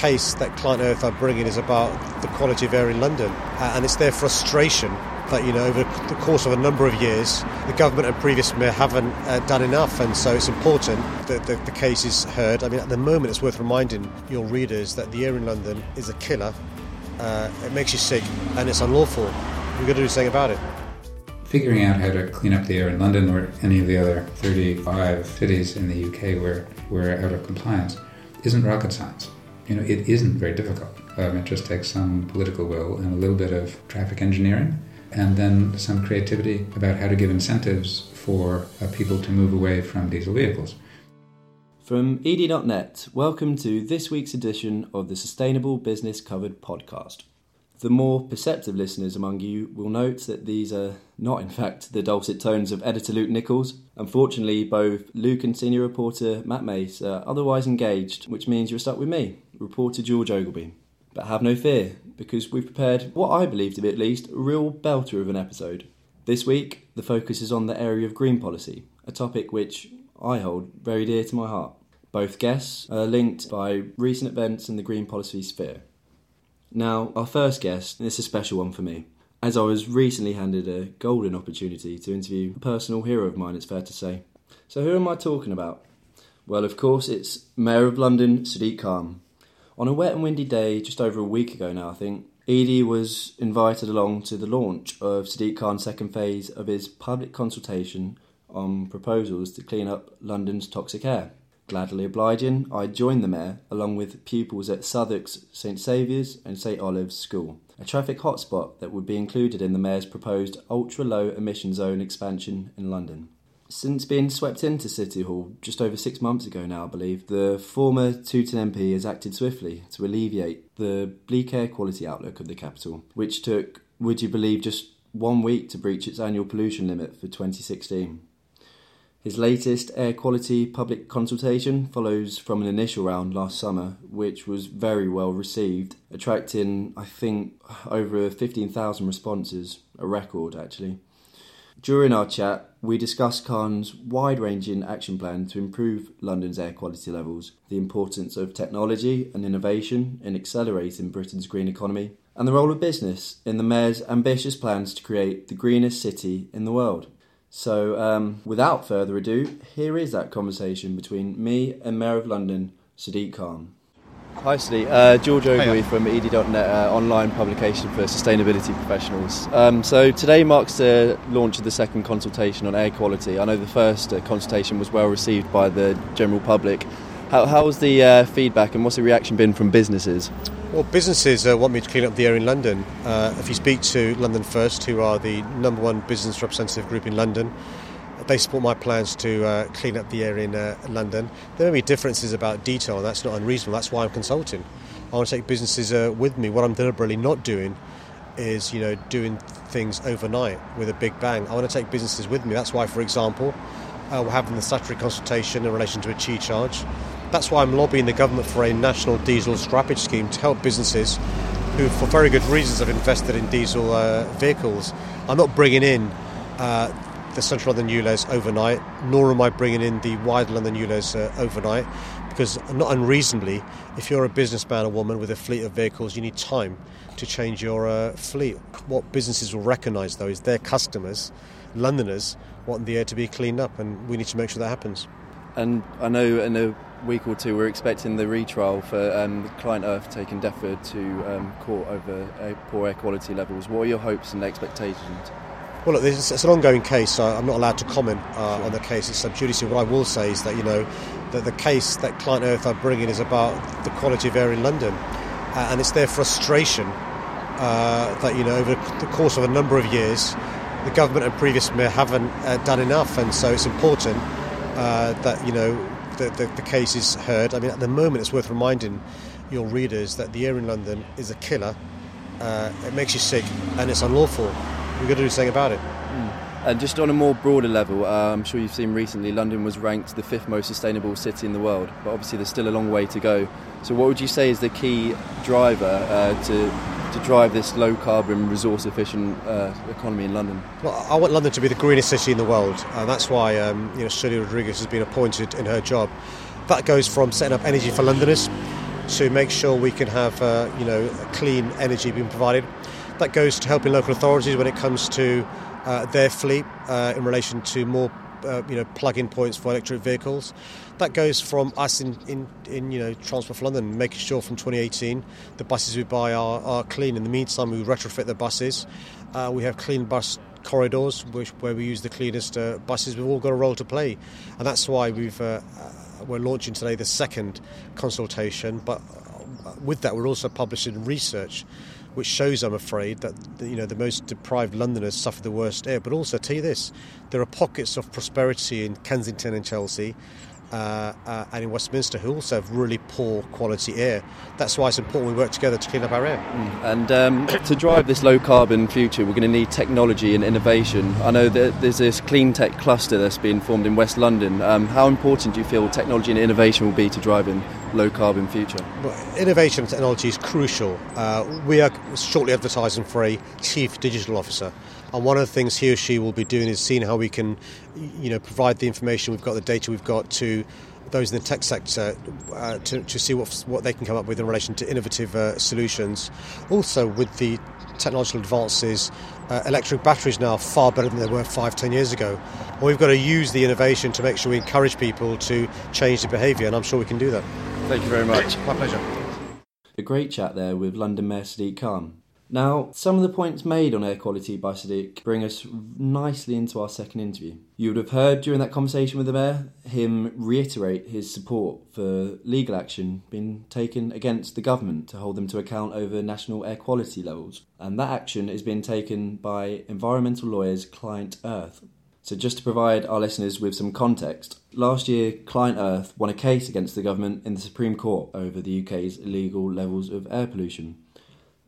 case that Client Earth are bringing is about the quality of air in London, uh, and it's their frustration that you know over the course of a number of years, the government and previous mayor haven't uh, done enough, and so it's important that the, the case is heard. I mean, at the moment, it's worth reminding your readers that the air in London is a killer. Uh, it makes you sick, and it's unlawful. We've got to do something about it. Figuring out how to clean up the air in London or any of the other 35 cities in the UK where we're out of compliance isn't rocket science you know, it isn't very difficult. Um, it just takes some political will and a little bit of traffic engineering, and then some creativity about how to give incentives for uh, people to move away from diesel vehicles. From edie.net, welcome to this week's edition of the Sustainable Business Covered podcast. The more perceptive listeners among you will note that these are not, in fact, the dulcet tones of editor Luke Nichols. Unfortunately, both Luke and senior reporter Matt Mace are otherwise engaged, which means you're stuck with me, reporter George Ogilvy. But have no fear, because we've prepared what I believe to be at least a real belter of an episode. This week, the focus is on the area of green policy, a topic which I hold very dear to my heart. Both guests are linked by recent events in the green policy sphere. Now, our first guest is a special one for me, as I was recently handed a golden opportunity to interview a personal hero of mine, it's fair to say. So, who am I talking about? Well, of course, it's Mayor of London, Sadiq Khan. On a wet and windy day, just over a week ago now, I think, Edie was invited along to the launch of Sadiq Khan's second phase of his public consultation on proposals to clean up London's toxic air. Gladly obliging, I joined the mayor along with pupils at Southwark's St Saviour's and St Olave's School, a traffic hotspot that would be included in the mayor's proposed ultra low emission zone expansion in London. Since being swept into City Hall just over six months ago now, I believe, the former Tooting MP has acted swiftly to alleviate the bleak air quality outlook of the capital, which took, would you believe, just one week to breach its annual pollution limit for 2016. His latest air quality public consultation follows from an initial round last summer, which was very well received, attracting, I think, over 15,000 responses, a record actually. During our chat, we discussed Khan's wide ranging action plan to improve London's air quality levels, the importance of technology and innovation in accelerating Britain's green economy, and the role of business in the Mayor's ambitious plans to create the greenest city in the world. So, um, without further ado, here is that conversation between me and Mayor of London, Sadiq Khan. Hi, Sadiq. Uh, George Ogilvy from edie.net, uh, online publication for sustainability professionals. Um, so, today marks the launch of the second consultation on air quality. I know the first uh, consultation was well received by the general public. How, was the uh, feedback and what's the reaction been from businesses? Well, businesses uh, want me to clean up the air in London. Uh, if you speak to London First, who are the number one business representative group in London, they support my plans to uh, clean up the air in uh, London. There may be differences about detail, and that's not unreasonable. That's why I'm consulting. I want to take businesses uh, with me. What I'm deliberately not doing is, you know, doing things overnight with a big bang. I want to take businesses with me. That's why, for example, uh, we're having the statutory consultation in relation to a T-charge. That's why I'm lobbying the government for a national diesel scrappage scheme to help businesses who, for very good reasons, have invested in diesel uh, vehicles. I'm not bringing in uh, the Central London ULEZ overnight, nor am I bringing in the Wide London ULEZ uh, overnight, because not unreasonably, if you're a businessman or woman with a fleet of vehicles, you need time to change your uh, fleet. What businesses will recognise, though, is their customers, Londoners, want the air to be cleaned up, and we need to make sure that happens. And I know in a week or two we're expecting the retrial for um, Client Earth taking Defra to um, court over poor air quality levels. What are your hopes and expectations? Well, look, it's, it's an ongoing case, so I'm not allowed to comment uh, sure. on the case. It's sub judice. What I will say is that, you know, that the case that Client Earth are bringing is about the quality of air in London. Uh, and it's their frustration uh, that, you know, over the course of a number of years, the government and previous mayor haven't uh, done enough. And so it's important uh, that you know the, the, the, case is heard. I mean, at the moment, it's worth reminding your readers that the air in London is a killer. Uh, it makes you sick, and it's unlawful. We've got to do something about it. Mm. And just on a more broader level, uh, I'm sure you've seen recently, London was ranked the fifth most sustainable city in the world, but obviously there's still a long way to go. So, what would you say is the key driver uh, to to drive this low carbon, resource efficient uh, economy in London? Well, I want London to be the greenest city in the world, and that's why um, you know Shirley Rodrigues has been appointed in her job. That goes from setting up energy for Londoners to make sure we can have uh, you know clean energy being provided. That goes to helping local authorities when it comes to uh, their fleet uh, in relation to more uh, you know plug-in points for electric vehicles. That goes from us in, in, in you know Transport for London, making sure from 2018 the buses we buy are, are clean. In the meantime, we retrofit the buses. Uh, we have clean bus corridors which, where we use the cleanest uh, buses. We've all got a role to play, and that's why we've uh, uh we're launching today the second consultation. But uh, with that, we're also publishing research which shows, I'm afraid, that you know the most deprived Londoners suffer the worst air. But also, tell you this: there are pockets of prosperity in Kensington and Chelsea, uh, uh, and in Westminster who also have really poor quality air. That's why it's important we work together to clean up our air. Mm. And um, to drive this low carbon future, we're going to need technology and innovation. I know that there's this clean tech cluster that's being formed in West London. Um, how important do you feel technology and innovation will be to driving low carbon future? Well, innovation and technology is crucial. Uh, we are shortly advertising for a chief digital officer. And one of the things he or she will be doing is seeing how we can, you know, provide the information we've got, the data we've got to those in the tech sector uh, to, to see what, what they can come up with in relation to innovative uh, solutions. Also, with the technological advances, uh, electric batteries now are far better than they were five, ten years ago. Well, we've got to use the innovation to make sure we encourage people to change their behaviour, and I'm sure we can do that. Thank you very much. My pleasure. A great chat there with London Mayor Sadiq Khan. Now, some of the points made on air quality by Sadiq bring us nicely into our second interview. You would have heard during that conversation with the Mayor him reiterate his support for legal action being taken against the government to hold them to account over national air quality levels. And that action is being taken by environmental lawyers Client Earth. So, just to provide our listeners with some context, last year Client Earth won a case against the government in the Supreme Court over the UK's illegal levels of air pollution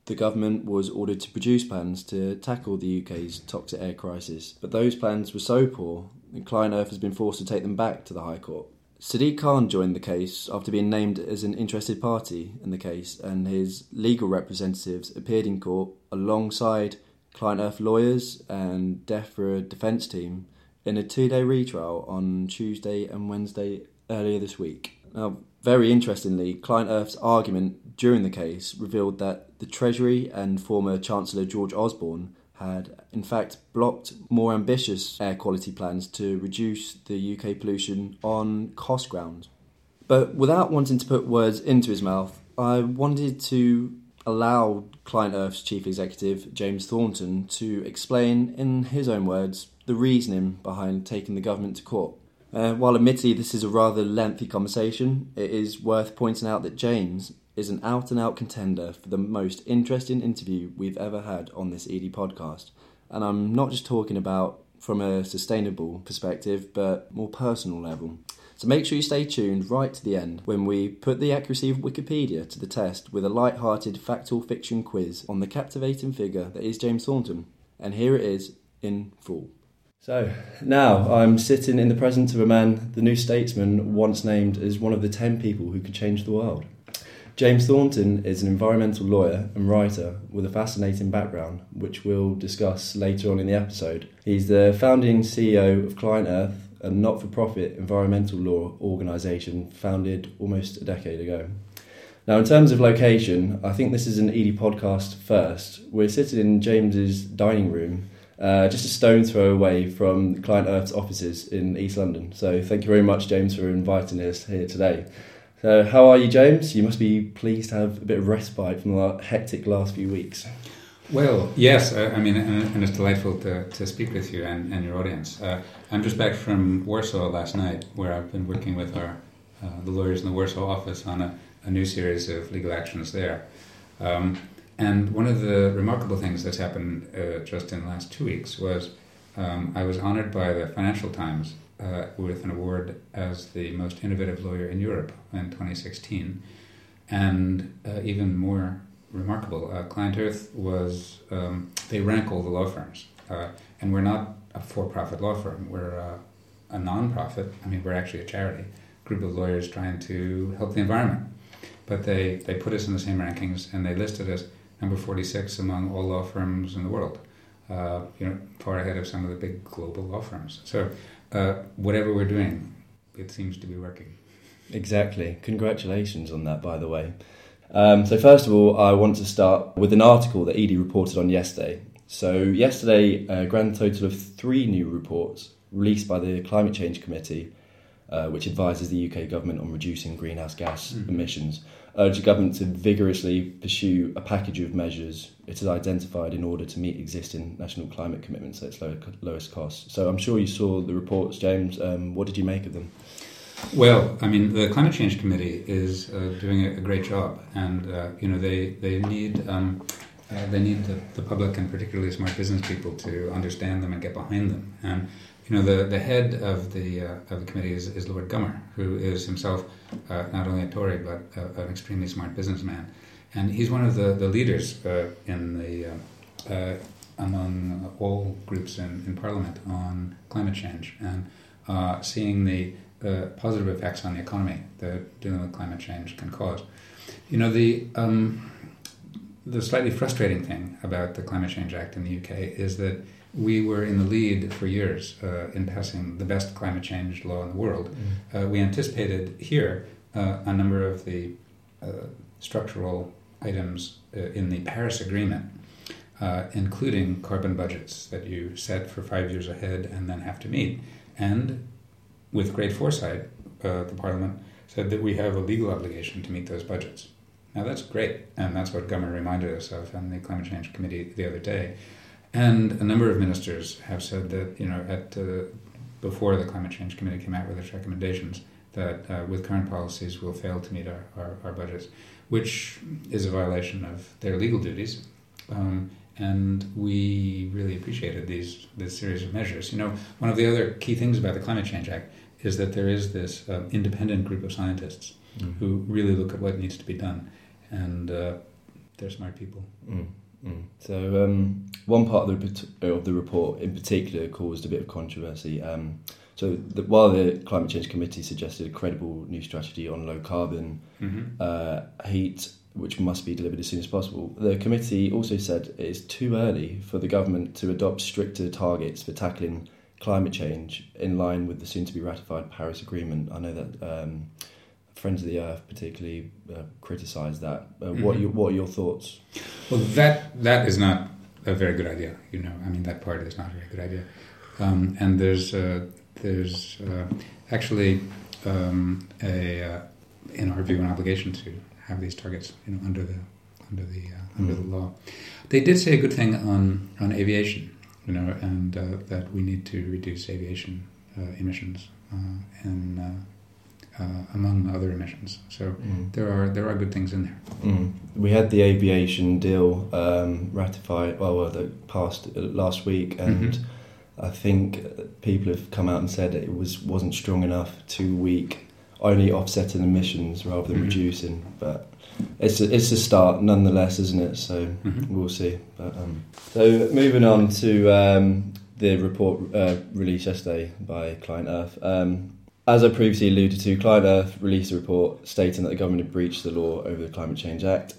the government was ordered to produce plans to tackle the UK's toxic air crisis, but those plans were so poor that Client Earth has been forced to take them back to the High Court. Sadiq Khan joined the case after being named as an interested party in the case, and his legal representatives appeared in court alongside Client Earth lawyers and DEFRA defence team in a two day retrial on Tuesday and Wednesday earlier this week. Now, very interestingly, Client Earth's argument during the case revealed that the Treasury and former Chancellor George Osborne had, in fact, blocked more ambitious air quality plans to reduce the UK pollution on cost grounds. But without wanting to put words into his mouth, I wanted to allow Client Earth's chief executive, James Thornton, to explain, in his own words, the reasoning behind taking the government to court. Uh, while admittedly this is a rather lengthy conversation, it is worth pointing out that James is an out and out contender for the most interesting interview we've ever had on this Edie podcast. And I'm not just talking about from a sustainable perspective, but more personal level. So make sure you stay tuned right to the end when we put the accuracy of Wikipedia to the test with a light-hearted factual fiction quiz on the captivating figure that is James Thornton. And here it is in full. So now I'm sitting in the presence of a man the New Statesman once named as one of the 10 people who could change the world. James Thornton is an environmental lawyer and writer with a fascinating background, which we'll discuss later on in the episode. He's the founding CEO of Client Earth, a not for profit environmental law organisation founded almost a decade ago. Now, in terms of location, I think this is an Edie podcast first. We're sitting in James's dining room uh, just a stone throw away from Client Earth's offices in East London. So thank you very much, James, for inviting us here today. So how are you, James? You must be pleased to have a bit of respite from the hectic last few weeks. Well, yes, I, I mean, and, and, it's delightful to, to speak with you and, and your audience. Uh, I'm just back from Warsaw last night, where I've been working with our uh, the lawyers in the Warsaw office on a, a new series of legal actions there. Um, and one of the remarkable things that's happened uh, just in the last two weeks was um, I was honored by the Financial Times uh, with an award as the most innovative lawyer in Europe in 2016. And uh, even more remarkable, uh, Client Earth was, um, they rank all the law firms. Uh, and we're not a for profit law firm, we're a, a non profit, I mean, we're actually a charity group of lawyers trying to help the environment. But they, they put us in the same rankings and they listed us number 46 among all law firms in the world. Uh, you know, far ahead of some of the big global law firms. So, uh, whatever we're doing, it seems to be working. Exactly. Congratulations on that, by the way. Um, so, first of all, I want to start with an article that Edie reported on yesterday. So, yesterday, a grand total of three new reports released by the Climate Change Committee, uh, which advises the UK government on reducing greenhouse gas mm. emissions, urge the government to vigorously pursue a package of measures it has identified in order to meet existing national climate commitments at its lowest cost. So, I'm sure you saw the reports, James. Um, what did you make of them? Well, I mean, the climate change committee is uh, doing a, great job, and uh, you know they they need um, uh, they need the, the, public and particularly smart business people to understand them and get behind them. And you know the, the head of the uh, of the committee is, is Lord Gummer, who is himself uh, not only a Tory but an extremely smart businessman, and he's one of the the leaders uh, in the among all groups in, in Parliament on climate change and seeing the uh, positive effects on the economy that dealing with climate change can cause. You know, the um, the slightly frustrating thing about the Climate Change Act in the UK is that we were in the lead for years uh, in passing the best climate change law in the world. Mm. Uh, we anticipated here uh, a number of the uh, structural items uh, in the Paris Agreement, including carbon budgets that you set for five years ahead and then have to meet. And with great foresight, uh, the Parliament said that we have a legal obligation to meet those budgets. Now that's great, and that's what Gummer reminded us of in the Climate Change Committee the other day. And a number of ministers have said that you know at uh, before the Climate Change Committee came out with its recommendations that uh, with current policies we'll fail to meet our, our, our, budgets, which is a violation of their legal duties. Um, and we really appreciated these this series of measures. You know, one of the other key things about the Climate Change Act is that there is this um, independent group of scientists mm. who really look at what needs to be done, and uh, they're smart people. Mm. Mm. So um, one part of the of the report in particular caused a bit of controversy. Um, so the, while the climate change committee suggested a credible new strategy on low carbon mm-hmm. uh, heat, which must be delivered as soon as possible, the committee also said it is too early for the government to adopt stricter targets for tackling climate change in line with the soon to be ratified Paris Agreement. I know that um, Friends of the Earth particularly uh, criticised that. Uh, mm-hmm. What are your, what are your thoughts? Well, that that is not a very good idea. You know, I mean that part is not a very good idea. Um, and there's uh, there's uh, actually um, a uh, in our view an obligation to have these targets. You know, under the under the uh, under mm-hmm. the law. They did say a good thing on on aviation you know, and uh, that we need to reduce aviation uh, emissions uh, and uh, among other emissions. So mm. there are there are good things in there. Mm. We had the aviation deal um, ratified, well, well, that passed last week, and mm-hmm. I think people have come out and said it was wasn't strong enough, too weak, only offsetting emissions rather than mm-hmm. reducing, but it's a, it's a start nonetheless, isn't it? So mm-hmm. we'll see. But, um, so moving on to um, the report uh, released yesterday by Client Earth. Um, as I previously alluded to, Client Earth released a report stating that the government had breached the law over the Climate Change Act.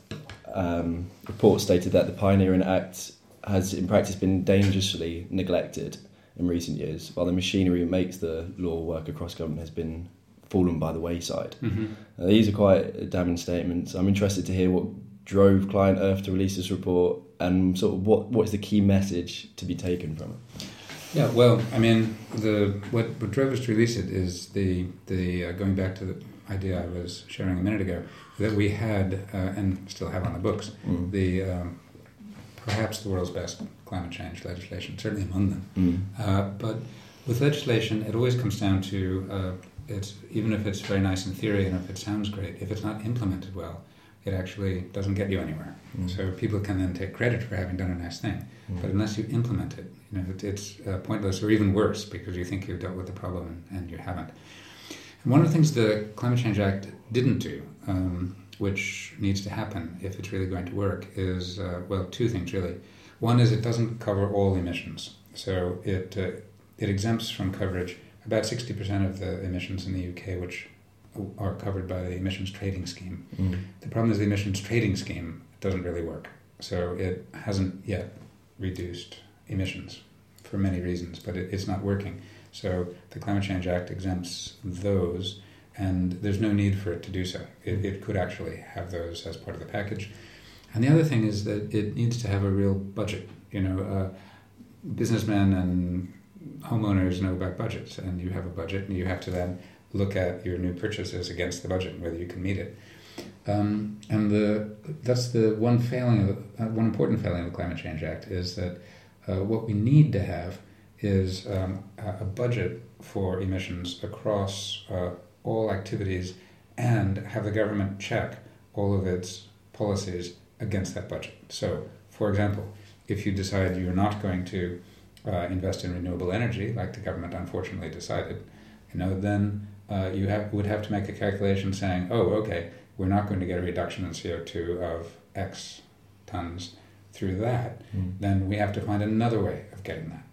Um, report stated that the Pioneering Act has, in practice, been dangerously neglected in recent years, while the machinery that makes the law work across government has been fallen by the wayside. Mm-hmm. Uh, these are quite damning statements. I'm interested to hear what drove Client Earth to release this report and sort of what, what is the key message to be taken from it. Yeah, well, I mean, the what, what drove us to release it is the the uh, going back to the idea I was sharing a minute ago that we had uh, and still have on the books mm. the um, perhaps the world's best climate change legislation, certainly among them. Mm. Uh, but with legislation, it always comes down to uh, it's even if it's very nice in theory and if it sounds great, if it's not implemented well, it actually doesn't get you anywhere. Mm. So people can then take credit for having done a nice thing, mm. but unless you implement it, you know, it, it's uh, pointless or even worse because you think you've dealt with the problem and, and you haven't. And one of the things the Climate Change Act didn't do, um, which needs to happen if it's really going to work, is uh, well, two things really. One is it doesn't cover all emissions, so it uh, it exempts from coverage about 60% of the emissions in the UK, which are covered by the emissions trading scheme. Mm. The problem is the emissions trading scheme doesn't really work. So it hasn't yet reduced emissions for many reasons, but it, it's not working. So the Climate Change Act exempts those, and there's no need for it to do so. It, it could actually have those as part of the package. And the other thing is that it needs to have a real budget. You know, uh, businessmen and homeowners know about budgets, and you have a budget, and you have to then look at your new purchases against the budget and whether you can meet it. Um, and the that's the one failing of uh, one important failing of the Climate Change Act is that uh, what we need to have is um, a budget for emissions across uh, all activities and have the government check all of its policies against that budget. So, for example, if you decide you're not going to uh, invest in renewable energy, like the government unfortunately decided, you know, then uh, you have, would have to make a calculation saying, oh, okay, we're not going to get a reduction in CO2 of X tons through that, mm. then we have to find another way of getting that.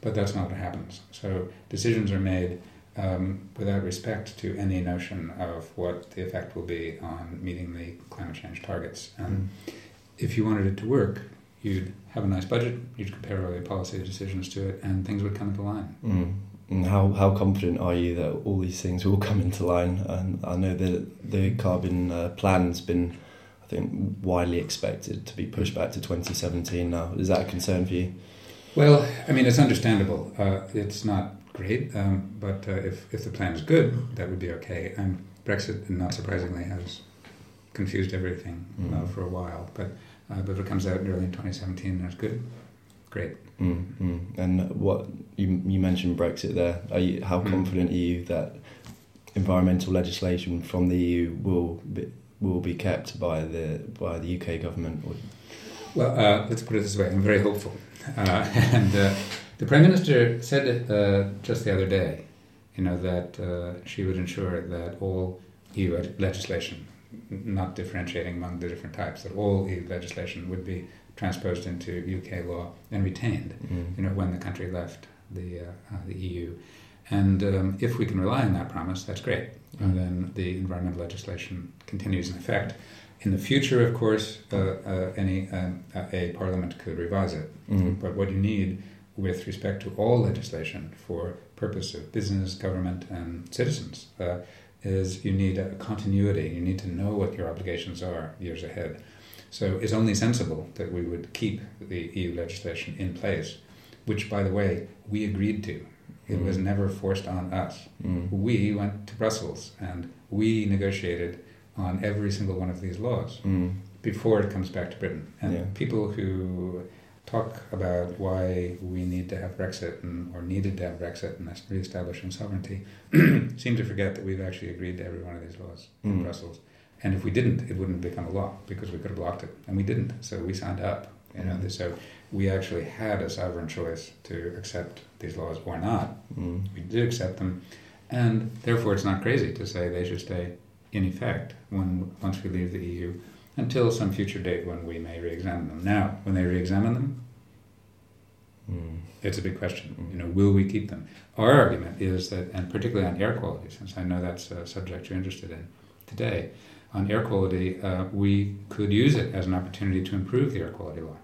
But that's not what happens. So decisions are made um, without respect to any notion of what the effect will be on meeting the climate change targets. And mm. if you wanted it to work, you'd have a nice budget, you'd compare all your policy decisions to it, and things would come into line. Mm. And how, how confident are you that all these things will come into line? And I know that the carbon uh, plan's been, I think, widely expected to be pushed back to 2017 now. Is that a concern for you? Well, I mean, it's understandable. Uh, it's not great, um, but uh, if, if the plan is good, that would be okay. And Brexit, not surprisingly, has confused everything mm. for a while. But, uh, but if it comes out early in 2017 that's good, great. Mm, mm. And what you you mentioned Brexit there. Are you, how mm. confident are you that environmental legislation from the EU will be, will be kept by the by the UK government? Well, uh, let's put it this way. I'm very hopeful, uh, and uh, the prime minister said uh, just the other day, you know, that uh, she would ensure that all EU legislation, not differentiating among the different types, that all EU legislation would be transposed into UK law and retained, mm. you know, when the country left the uh, uh, the EU. And um, if we can rely on that promise, that's great. And then the environmental legislation continues in effect. In the future, of course, uh, uh any um, a parliament could revise it. Mm. But what you need with respect to all legislation for purpose of business, government, and citizens uh, is you need a continuity. You need to know what your obligations are years ahead. So it's only sensible that we would keep the EU legislation in place, which, by the way, we agreed to. It mm. was never forced on us. Mm. We went to Brussels and we negotiated on every single one of these laws mm. before it comes back to Britain. And yeah. people who talk about why we need to have Brexit and, or needed to have Brexit and re-establishing sovereignty seem to forget that we've actually agreed to every one of these laws in mm. Brussels. And if we didn't, it wouldn't become a law because we could have blocked it, and we didn't. So we signed up. You know, mm. so we actually had a sovereign choice to accept these laws or not. Mm. We did accept them, and therefore it's not crazy to say they should stay in effect when once we leave the EU until some future date when we may re-examine them. Now, when they re-examine them, mm. it's a big question. Mm. You know, will we keep them? Our argument is that, and particularly on air quality, since I know that's a subject you're interested in today on air quality, uh, we could use it as an opportunity to improve the air quality law.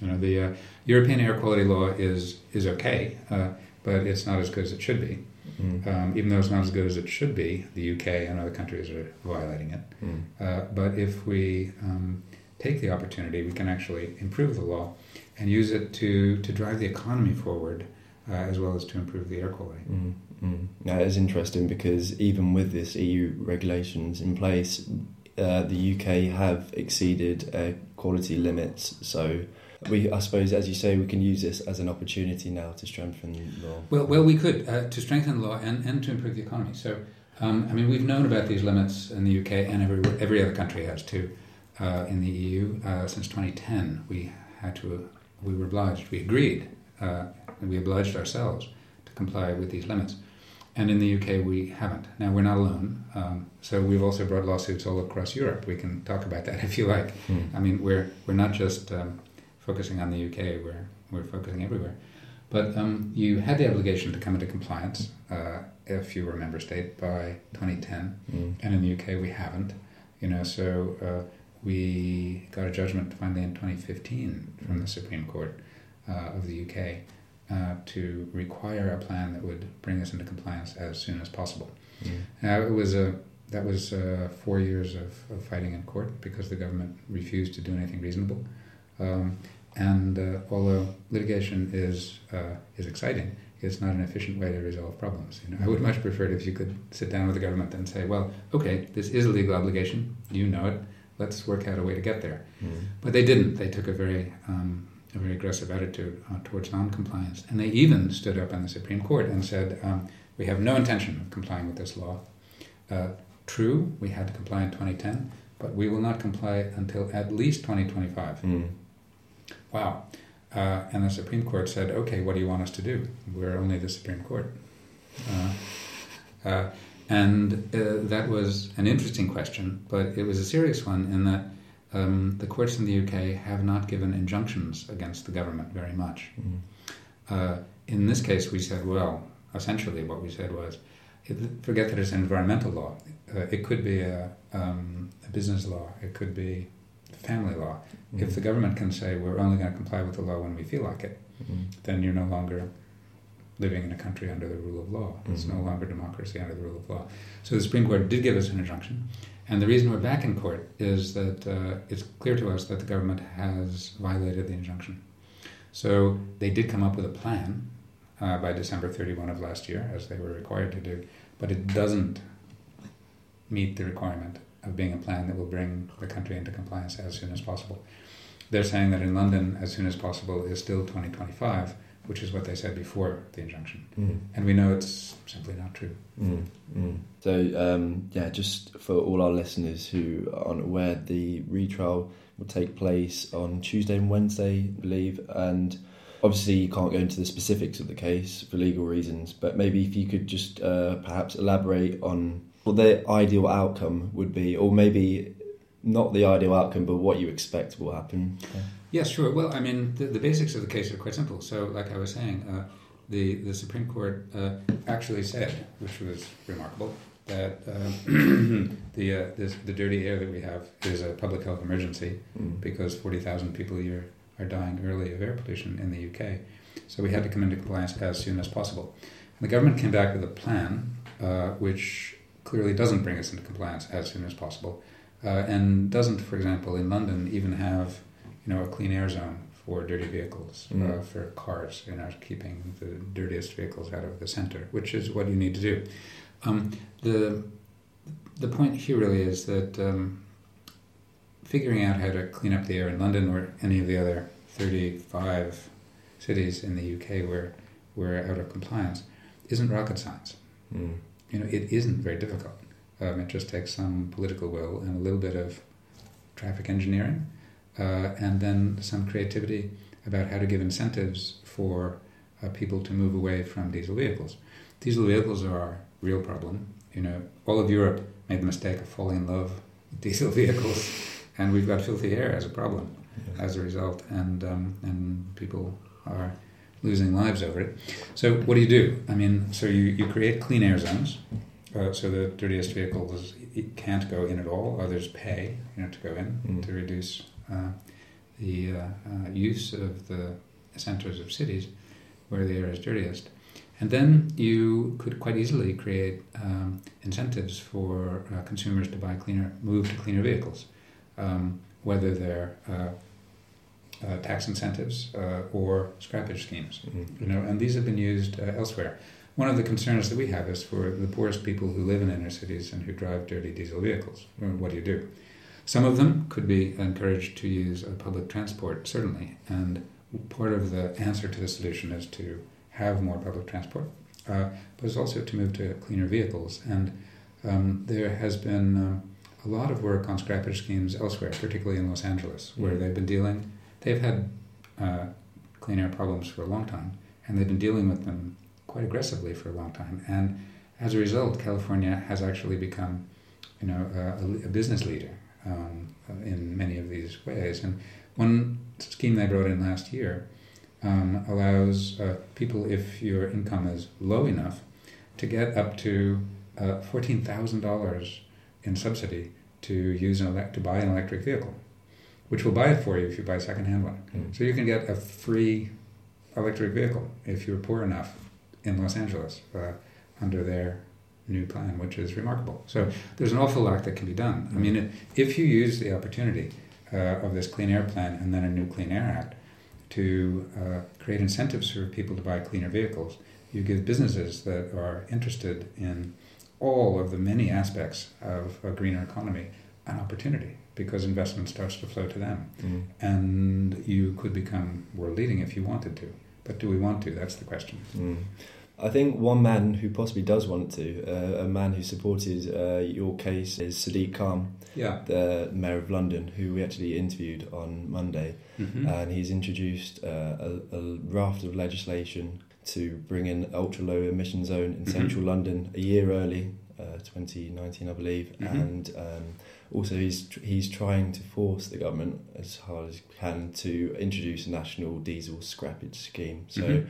You know, the uh, European air quality law is is okay, uh, but it's not as good as it should be. Mm. Um, even though it's not as good as it should be, the UK and other countries are violating it. Mm. but if we um, take the opportunity, we can actually improve the law and use it to, to drive the economy forward uh, as well as to improve the air quality. Mm. Mm. That is interesting because even with this EU regulations in place, uh, the UK have exceeded uh, quality limits. So we, I suppose, as you say, we can use this as an opportunity now to strengthen law. Well, well, we could uh, to strengthen law and, and to improve the economy. So, um, I mean, we've known about these limits in the UK and every every other country has too. Uh, in the EU uh, since 2010, we had to, we were obliged, we agreed, uh, and we obliged ourselves to comply with these limits. And in the UK, we haven't. Now, we're not alone. Um, so we've also brought lawsuits all across Europe. We can talk about that if you like. Mm. I mean, we're, we're not just um, focusing on the UK, we're, we're focusing everywhere. But um, you had the obligation to come into compliance uh, if you were a member state by 2010. Mm. And in the UK, we haven't. You know, so uh, we got a judgment finally in 2015 from mm. the Supreme Court uh, of the UK uh, to require a plan that would bring us into compliance as soon as possible. Now it was a that was uh, four years of, of fighting in court because the government refused to do anything reasonable. Um, and uh, although litigation is uh, is exciting, it's not an efficient way to resolve problems. You know, I would much prefer it if you could sit down with the government and say, "Well, okay, this is a legal obligation. You know it. Let's work out a way to get there." Mm. But they didn't. They took a very um, a very aggressive attitude uh, towards non-compliance, and they even stood up in the Supreme Court and said, um, "We have no intention of complying with this law." Uh, true, we had to comply in 2010, but we will not comply until at least 2025. Mm. Wow. Uh, and the Supreme Court said, okay, what do you want us to do? We're only the Supreme Court. Uh, uh, and uh, that was an interesting question, but it was a serious one in that um, the courts in the UK have not given injunctions against the government very much. Mm. Uh, in this case, we said, well, essentially what we said was, it, forget that it's an environmental law. Uh, it could be a, um, a business law. It could be family law. Mm. If the government can say we're only going to comply with the law when we feel like it, Mm. then you're no longer living in a country under the rule of law. It's no longer democracy under the rule of law. So the Supreme Court did give us an injunction. And the reason we're back in court is that uh, it's clear to us that the government has violated the injunction. So they did come up with a plan uh, by December 31 of last year, as they were required to do, but it doesn't meet the requirement of being a plan that will bring the country into compliance as soon as possible. They're saying that in London, as soon as possible is still 2025, which is what they said before the injunction. Mm. And we know it's simply not true. Mm, mm. So, um, yeah, just for all our listeners who aren't aware, the retrial will take place on Tuesday and Wednesday, I believe. And obviously, you can't go into the specifics of the case for legal reasons, but maybe if you could just uh, perhaps elaborate on what the ideal outcome would be, or maybe not the ideal outcome, but what you expect will happen. Yes, sure. Well, I mean, the, the basics of the case are quite simple. So, like I was saying, uh, the, the Supreme Court uh, actually said, which was remarkable, that uh, the, uh, this, the dirty air that we have is a public health emergency Mm. because 40,000 people a year are dying early of air pollution in the UK. So we had to come into compliance as soon as possible. And the government came back with a plan uh, which clearly doesn't bring us into compliance as soon as possible, uh, and doesn't, for example, in London even have you know a clean air zone for dirty vehicles uh, Mm. for cars, you know, keeping the dirtiest vehicles out of the center, which is what you need to do. Um, the the point here really is that um, figuring out how to clean up the air in London or any of the other 35 cities in the UK where we're out of compliance isn't rocket science. Mm. You know, it isn't very difficult. Um, it just takes some political will and a little bit of traffic engineering, uh, and then some creativity about how to give incentives for uh, people to move away from diesel vehicles. Diesel vehicles are a real problem. You know, all of Europe made the mistake of falling in love with diesel vehicles, and we've got filthy air as a problem as a result, and um, and people are losing lives over it. So what do you do? I mean, so you, you create clean air zones, uh, so the dirtiest vehicles it can't go in at all. Others pay, you know, to go in Mm. to reduce uh, the uh, uh, use of the centers of cities where the air is dirtiest. And then you could quite easily create um, incentives for uh, consumers to buy cleaner, move to cleaner vehicles, um, whether they're uh, uh, tax incentives uh, or scrappage schemes. Mm. You know, and these have been used uh, elsewhere. One of the concerns that we have is for the poorest people who live in inner cities and who drive dirty diesel vehicles. What do you do? Some of them could be encouraged to use uh, public transport, certainly, and part of the answer to the solution is to have more public transport, uh, but it's also to move to cleaner vehicles. And um, there has been um, a lot of work on scrappage schemes elsewhere, particularly in Los Angeles, where Mm. they've been dealing. They've had uh, clean air problems for a long time, and they've been dealing with them quite aggressively for a long time. And as a result, California has actually become, you know, a, a business leader um, in many of these ways. And one scheme they brought in last year um, allows uh, people, if your income is low enough, to get up to uh, fourteen thousand dollars in subsidy to use an elect- to buy an electric vehicle, which will buy it for you if you buy a second-hand one. Mm. So you can get a free electric vehicle if you're poor enough in Los Angeles uh, under their new plan, which is remarkable. So there's an awful lot that can be done. I mean, if you use the opportunity uh, of this Clean Air Plan and then a new Clean Air Act to uh, create incentives for people to buy cleaner vehicles, you give businesses that are interested in all of the many aspects of a greener economy an opportunity because investment starts to flow to them. Mm. And you could become world leading if you wanted to. But do we want to? That's the question. Mm. I think one man who possibly does want to, uh, a man who supported uh, your case, is Sadiq Khan, yeah. the mayor of London, who we actually interviewed on Monday. Mm-hmm. And he's introduced uh, a, a, raft of legislation to bring in ultra low emission zone in mm-hmm. central London a year early, uh, 2019, I believe. Mm-hmm. And um, also, he's he's trying to force the government as hard as he can to introduce a national diesel scrappage scheme. So. Mm-hmm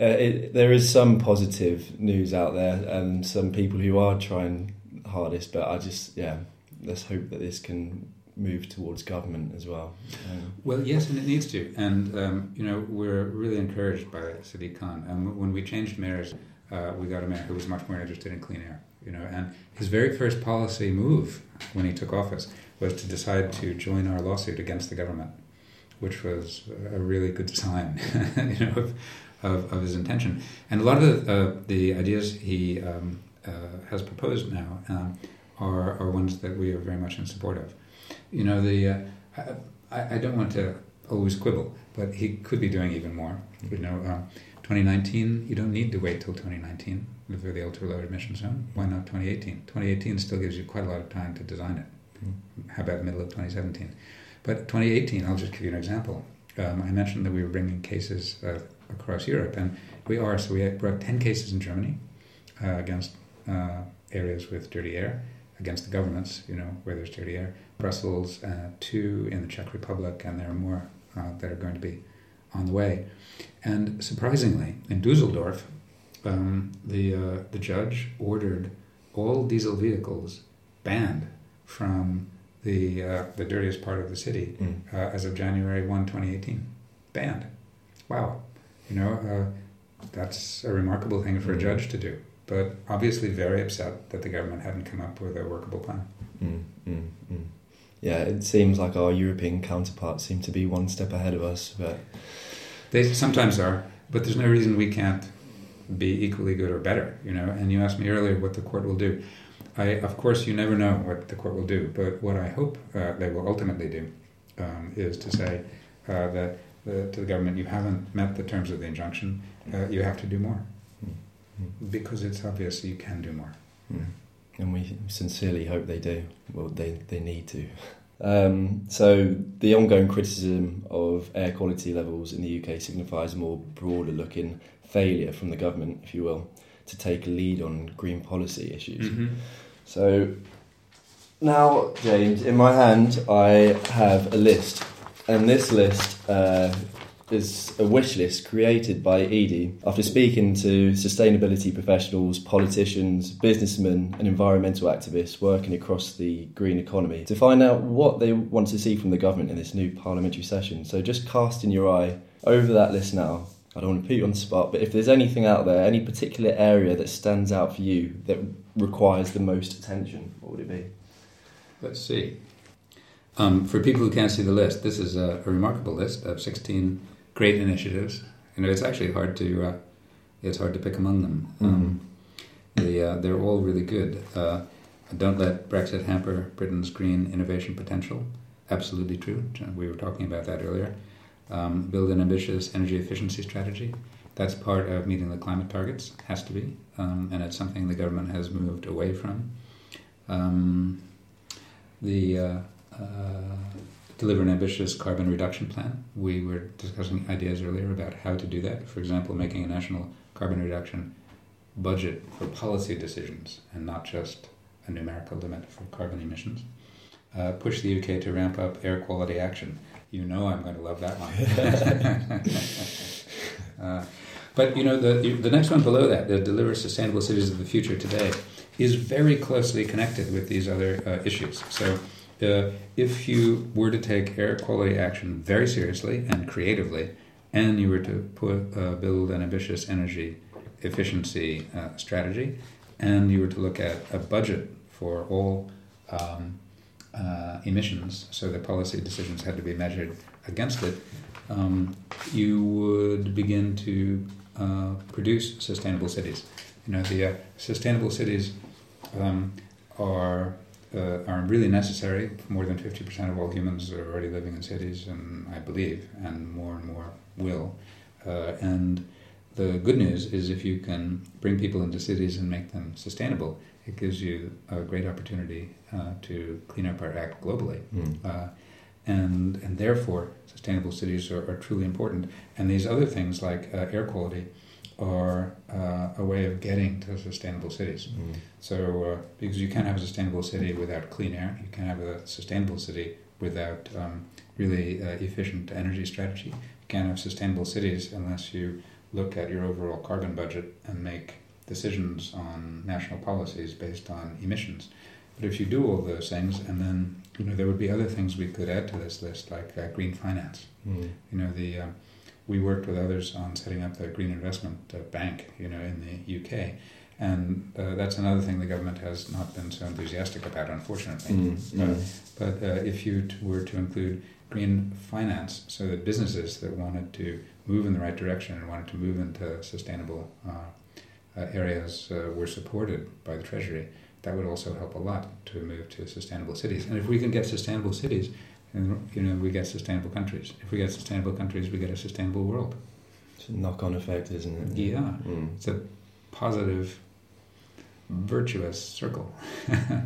uh, it, there is some positive news out there and some people who are trying hardest, but I just, yeah, let's hope that this can move towards government as well. Um, well, yes, and it needs to. And, um, you know, we're really encouraged by Sadiq Khan. Um, when we changed mayors, uh, we got a mayor who was much more interested in clean air. You know, and his very first policy move when he took office was to decide to join our lawsuit against the government, which was a really good sign, you know, of, of, of his intention. And a lot of the, uh, the ideas he um, uh, has proposed now um, are, are ones that we are very much in support of. You know, the uh, I, I don't want to always quibble, but he could be doing even more. You know, um, 2019, you don't need to wait till 2019 for the ultra low emission zone. Why not 2018? 2018 still gives you quite a lot of time to design it. Mm-hmm. How about the middle of 2017? But 2018, I'll just give you an example. Um, I mentioned that we were bringing cases uh, across Europe, and we are. So we brought 10 cases in Germany uh, against uh, areas with dirty air, against the governments, you know, where there's dirty air. Brussels, uh, two in the Czech Republic, and there are more uh, that are going to be on the way. And surprisingly, in Dusseldorf, um, the uh, the judge ordered all diesel vehicles banned from the uh, the dirtiest part of the city mm. uh, as of January 1, 2018. Banned. Wow. You know, uh, that's a remarkable thing for a mm. judge to do. But obviously, very upset that the government hadn't come up with a workable plan. Mm, mm, mm. Yeah, it seems like our European counterparts seem to be one step ahead of us, but they sometimes are. But there's no reason we can't be equally good or better. You know. And you asked me earlier what the court will do. I, of course, you never know what the court will do, but what I hope uh, they will ultimately do um, is to say uh, that the, to the government, you haven't met the terms of the injunction, uh, you have to do more. Mm. Because it's obvious you can do more. Mm. And we sincerely hope they do. Well, they, they need to. Um, so, the ongoing criticism of air quality levels in the UK signifies a more broader looking failure from the government, if you will, to take a lead on green policy issues. Mm-hmm. So, now, James, in my hand, I have a list and this list uh, is a wish list created by Edie after speaking to sustainability professionals, politicians, businessmen, and environmental activists working across the green economy to find out what they want to see from the government in this new parliamentary session. So just casting your eye over that list now. I don't want to put you on the spot, but if there's anything out there, any particular area that stands out for you that requires the most attention, what would it be? Let's see. Um, for people who can't see the list, this is a, a, remarkable list of 16 great initiatives. You know, it's actually hard to uh, it's hard to pick among them. Mm-hmm. Um, they uh, they're all really good. Uh, don't let Brexit hamper Britain's green innovation potential. Absolutely true. We were talking about that earlier. Um, build an ambitious energy efficiency strategy. That's part of meeting the climate targets. Has to be, um, and it's something the government has moved away from. Um, the uh, uh, deliver an ambitious carbon reduction plan. We were discussing ideas earlier about how to do that. For example, making a national carbon reduction budget for policy decisions and not just a numerical limit for carbon emissions. Uh, push the UK to ramp up air quality action. You know I'm going to love that one. uh, but you know the the next one below that, the deliver sustainable cities of the future today, is very closely connected with these other uh, issues. So uh, if you were to take air quality action very seriously and creatively, and you were to put, uh, build an ambitious energy efficiency uh, strategy, and you were to look at a budget for all um, uh, emissions, so the policy decisions had to be measured against it, um, you would begin to uh, produce sustainable cities. You know, the uh, sustainable cities um, are uh, are really necessary. More than fifty percent of all humans are already living in cities, and I believe, and more and more will. Uh, and the good news is if you can bring people into cities and make them sustainable, it gives you a great opportunity uh, to clean up our act globally. Mm. and, and therefore, sustainable cities are, are, truly important. And these other things like uh, air quality are uh, a way of getting to sustainable cities. Mm. So, uh, because you can't have a sustainable city without clean air, you can't have a sustainable city without um, really uh, efficient energy strategy. You can't have sustainable cities unless you look at your overall carbon budget and make decisions on national policies based on emissions. But if you do all those things, and then you know there would be other things we could add to this list, like uh, green finance. Mm. You know, the uh, we worked with others on setting up the green investment uh, bank. You know, in the UK, and uh, that's another thing the government has not been so enthusiastic about, unfortunately. Mm. Mm. but uh, if you t- were to include green finance, so that businesses that wanted to move in the right direction and wanted to move into sustainable uh, uh, areas uh, were supported by the Treasury, that would also help a lot to move to sustainable cities. And if we can get sustainable cities, and you know, we get sustainable countries. If we get sustainable countries, we get a sustainable world. It's a knock-on effect, isn't it? Yeah, mm. it's a positive, virtuous circle, uh,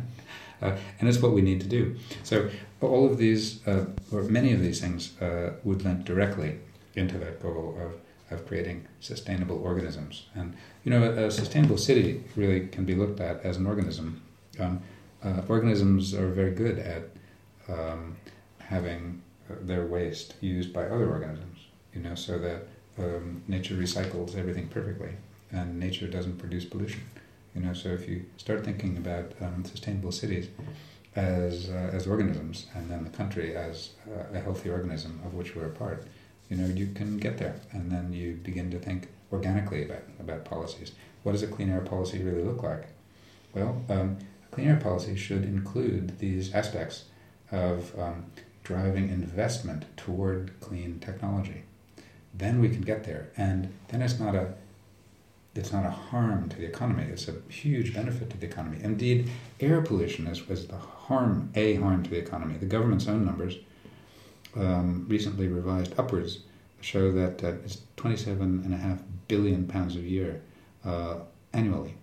and it's what we need to do. So all of these, uh, or many of these things, uh, would link directly into that goal of of creating sustainable organisms. And you know, a, a sustainable city really can be looked at as an organism. Um, uh, organisms are very good at um, having uh, their waste used by other organisms. You know, so that um, nature recycles everything perfectly, and nature doesn't produce pollution. You know, so if you start thinking about um, sustainable cities as uh, as organisms, and then the country as uh, a healthy organism of which we're a part, you know, you can get there, and then you begin to think organically about about policies. What does a clean air policy really look like? Well, um, a clean air policy should include these aspects of um, driving investment toward clean technology. Then we can get there, and then it's not a it's not a harm to the economy. It's a huge benefit to the economy. Indeed, air pollution is, is the harm, a harm to the economy. The government's own numbers um, recently revised upwards show that uh, it's 27.5 billion pounds a year uh, annually,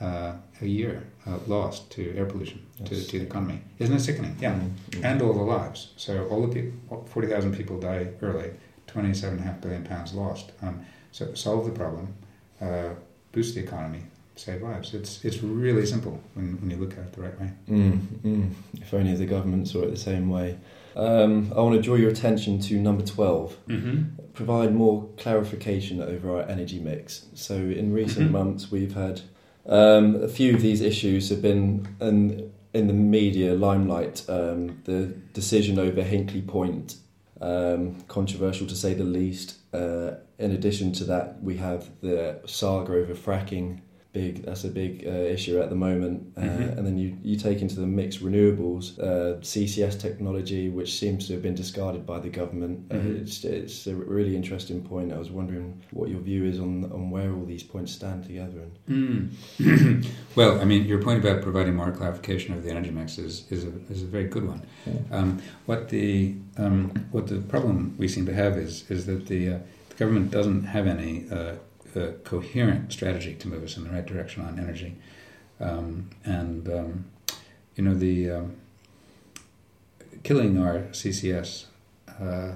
uh, a year uh, lost to air pollution to, to, the economy. Isn't it sickening? Yeah, mm-hmm. and all the lives. So all the people, 40,000 people die early, 27.5 billion pounds lost. Um, so solve the problem, uh, boost the economy, save lives. It's it's really simple when, when you look at it the right way. Mm, mm. If only the government saw it the same way. Um, I want to draw your attention to number 12. Mm-hmm. Provide more clarification over our energy mix. So, in recent mm-hmm. months, we've had um, a few of these issues have been in, in the media limelight. Um, the decision over Hinkley Point, um, controversial to say the least. Uh, in addition to that, we have the saga over fracking big that's a big uh, issue at the moment uh, mm-hmm. and then you, you take into the mix renewables uh, CCS technology which seems to have been discarded by the government uh, mm-hmm. it's, it's a really interesting point I was wondering what your view is on on where all these points stand together and mm. well I mean your point about providing more clarification of the energy mix is, is, a, is a very good one um, what the um, what the problem we seem to have is is that the, uh, the government doesn't have any uh, a coherent strategy to move us in the right direction on energy. Um, and, um, you know, the um, killing our CCS, uh,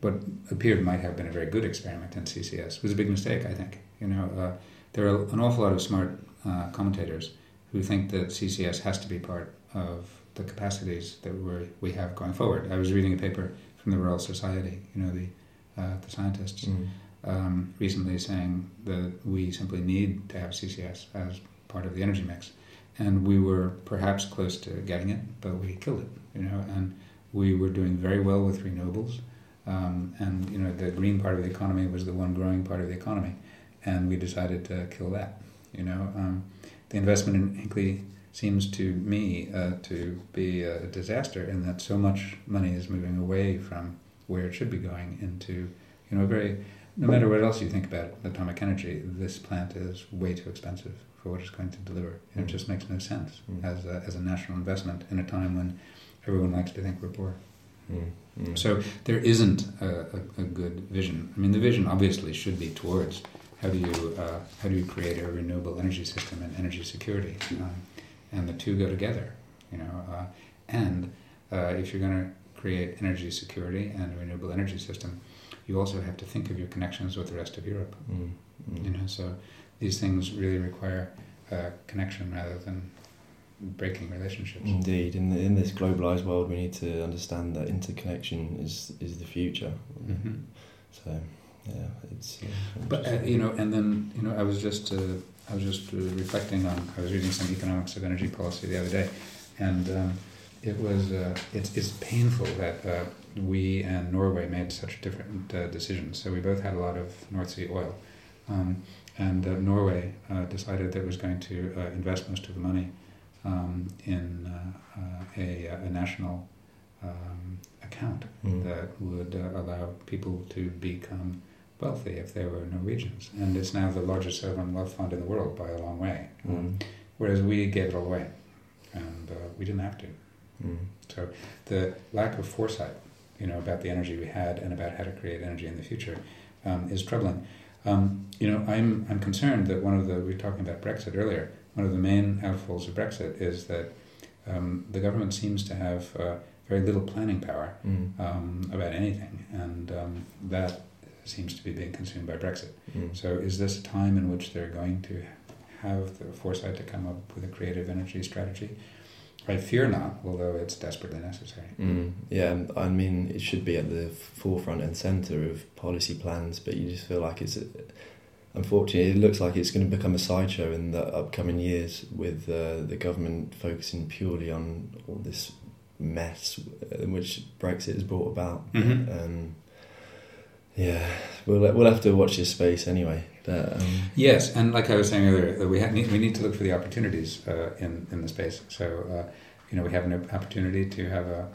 what appeared might have been a very good experiment in CCS, was a big mistake, I think. You know, uh, there are an awful lot of smart uh, commentators who think that CCS has to be part of the capacities that we we have going forward. I was reading a paper from the Royal Society, you know, the, uh, the scientists. Mm um, recently saying that we simply need to have CCS as part of the energy mix. And we were perhaps close to getting it, but we killed it, you know, and we were doing very well with renewables. Um, and, you know, the green part of the economy was the one growing part of the economy. And we decided to kill that, you know. Um, the investment in Hinkley seems to me uh, to be a disaster in that so much money is moving away from where it should be going into, you know, a very, no matter what else you think about atomic energy, this plant is way too expensive for what it's going to deliver. And it just makes no sense Mm. as, a, as a national investment in a time when everyone likes to think we're poor. So there isn't a, a, a good vision. I mean, the vision obviously should be towards how do you uh, how do you create a renewable energy system and energy security, um, and the two go together. You know, uh, and uh, if you're going to create energy security and a renewable energy system, you also have to think of your connections with the rest of Europe. Mm. Mm. You know, so these things really require uh, connection rather than breaking relationships. Indeed, in the, in this globalized world, we need to understand that interconnection is is the future. hmm So, yeah, it's. Uh, But uh, you know, and then you know, I was just uh, I was just reflecting on. I was reading some economics of energy policy the other day, and um, it was uh, it's it's painful that uh, we and Norway made such different uh, decisions. So we both had a lot of North Sea oil, um, and uh, Norway uh, decided that it was going to uh, invest most of the money um, in uh, uh, a, a national um, account Mm. that would uh, allow people to become wealthy if they were Norwegians. And it's now the largest sovereign wealth fund in the world by a long way. Um, Mm. whereas we gave it all away, and uh, we didn't have to. Mm. So the lack of foresight, you know, about the energy we had and about how to create energy in the future, um, is troubling. Um, you know, I'm I'm concerned that one of the we were talking about Brexit earlier. One of the main outfalls of Brexit is that um, the government seems to have uh, very little planning power Mm. um, about anything, and um, that seems to be being consumed by Brexit. Mm. So, is this a time in which they're going to have the foresight to come up with a creative energy strategy? I fear not, although it's desperately necessary. Mm, yeah, I mean, it should be at the forefront and centre of policy plans, but you just feel like it's. Unfortunately, it looks like it's going to become a sideshow in the upcoming years with uh, the government focusing purely on all this mess uh, which Brexit has brought about. Mhm. Um, yeah, we'll we'll have to watch this space anyway. But um, Yes, and like I was saying earlier, we have, we need to look for the opportunities uh, in in the space. So, uh, you know, we have an opportunity to have a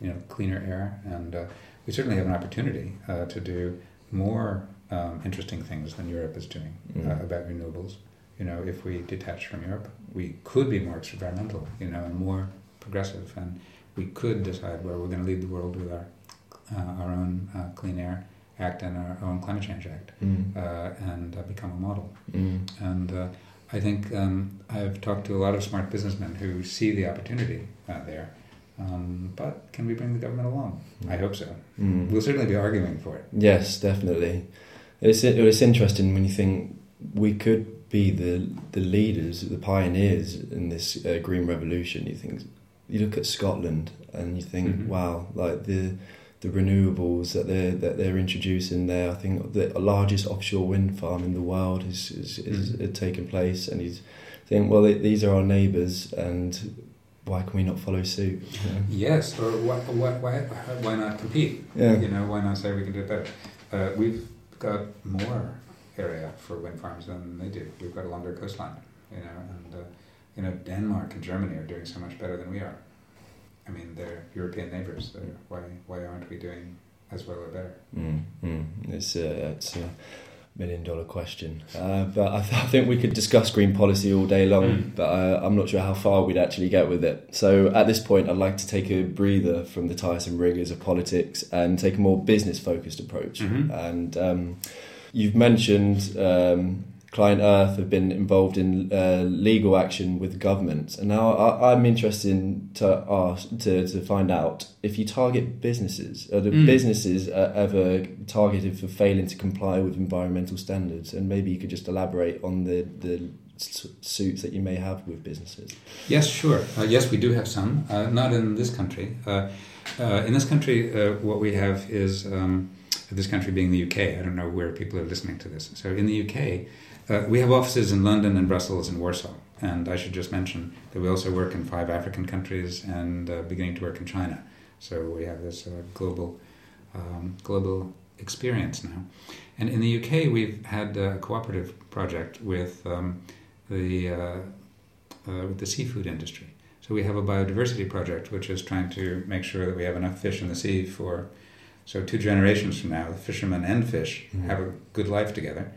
you know cleaner air, and uh, we certainly have an opportunity uh, to do more um, interesting things than Europe is doing Mm. uh, about renewables. You know, if we detach from Europe, we could be more experimental, you know, and more progressive, and we could decide where we're going to lead the world with our uh, our own uh, Clean Air Act and our own Climate Change Act mm, uh, and uh, become a model. mm, And uh, I think um, I've talked to a lot of smart businessmen who see the opportunity there. Um, but can we bring the government along? I hope so. mm. We'll certainly be arguing for it. Yes, definitely. It's it's interesting when you think we could be the the leaders, the pioneers in this uh, green revolution. You think you look at Scotland and you think, Mhm. wow, like the the renewables that they're that they're introducing there. I think the largest offshore wind farm in the world is is, is Mhm. had taken place, and he's think, well, these are our neighbours, and why can we not follow suit? you know? Yes, or why, why, why, why not compete? Yeah. You know, why not say we can do it better? Uh, we've got more area for wind farms than they do. We've got a longer coastline, you know, and uh, you know Denmark and Germany are doing so much better than we are. I mean, they're European neighbors. They're, why why aren't we doing as well or better? Mm, mm. It's a it's a million dollar question, uh, but I, th- I think we could discuss green policy all day long. Mm. But uh, I'm not sure how far we'd actually get with it. So at this point, I'd like to take a breather from the tiresome rigors of politics and take a more business focused approach. Mhm. And um, you've mentioned. Um, Client Earth have been involved in uh, legal action with governments, and now I, I'm interested in to ask to, to find out if you target businesses, are the Mm. businesses uh, ever targeted for failing to comply with environmental standards? And maybe you could just elaborate on the the suits that you may have with businesses. Yes, sure. Uh, yes, we do have some. Uh, not in this country. Uh, uh, in this country, uh, what we have is um, this country being the UK. I don't know where people are listening to this. So in the UK, uh, we have offices in London and Brussels and Warsaw. And I should just mention that we also work in five African countries and uh, beginning to work in China. So we have this uh, global um, global experience now. And in the UK, we've had a cooperative project with um, the uh, uh, with the seafood industry. So we have a biodiversity project which is trying to make sure that we have enough fish in the sea for so two generations from now, the fishermen and fish Mhm. have a good life together,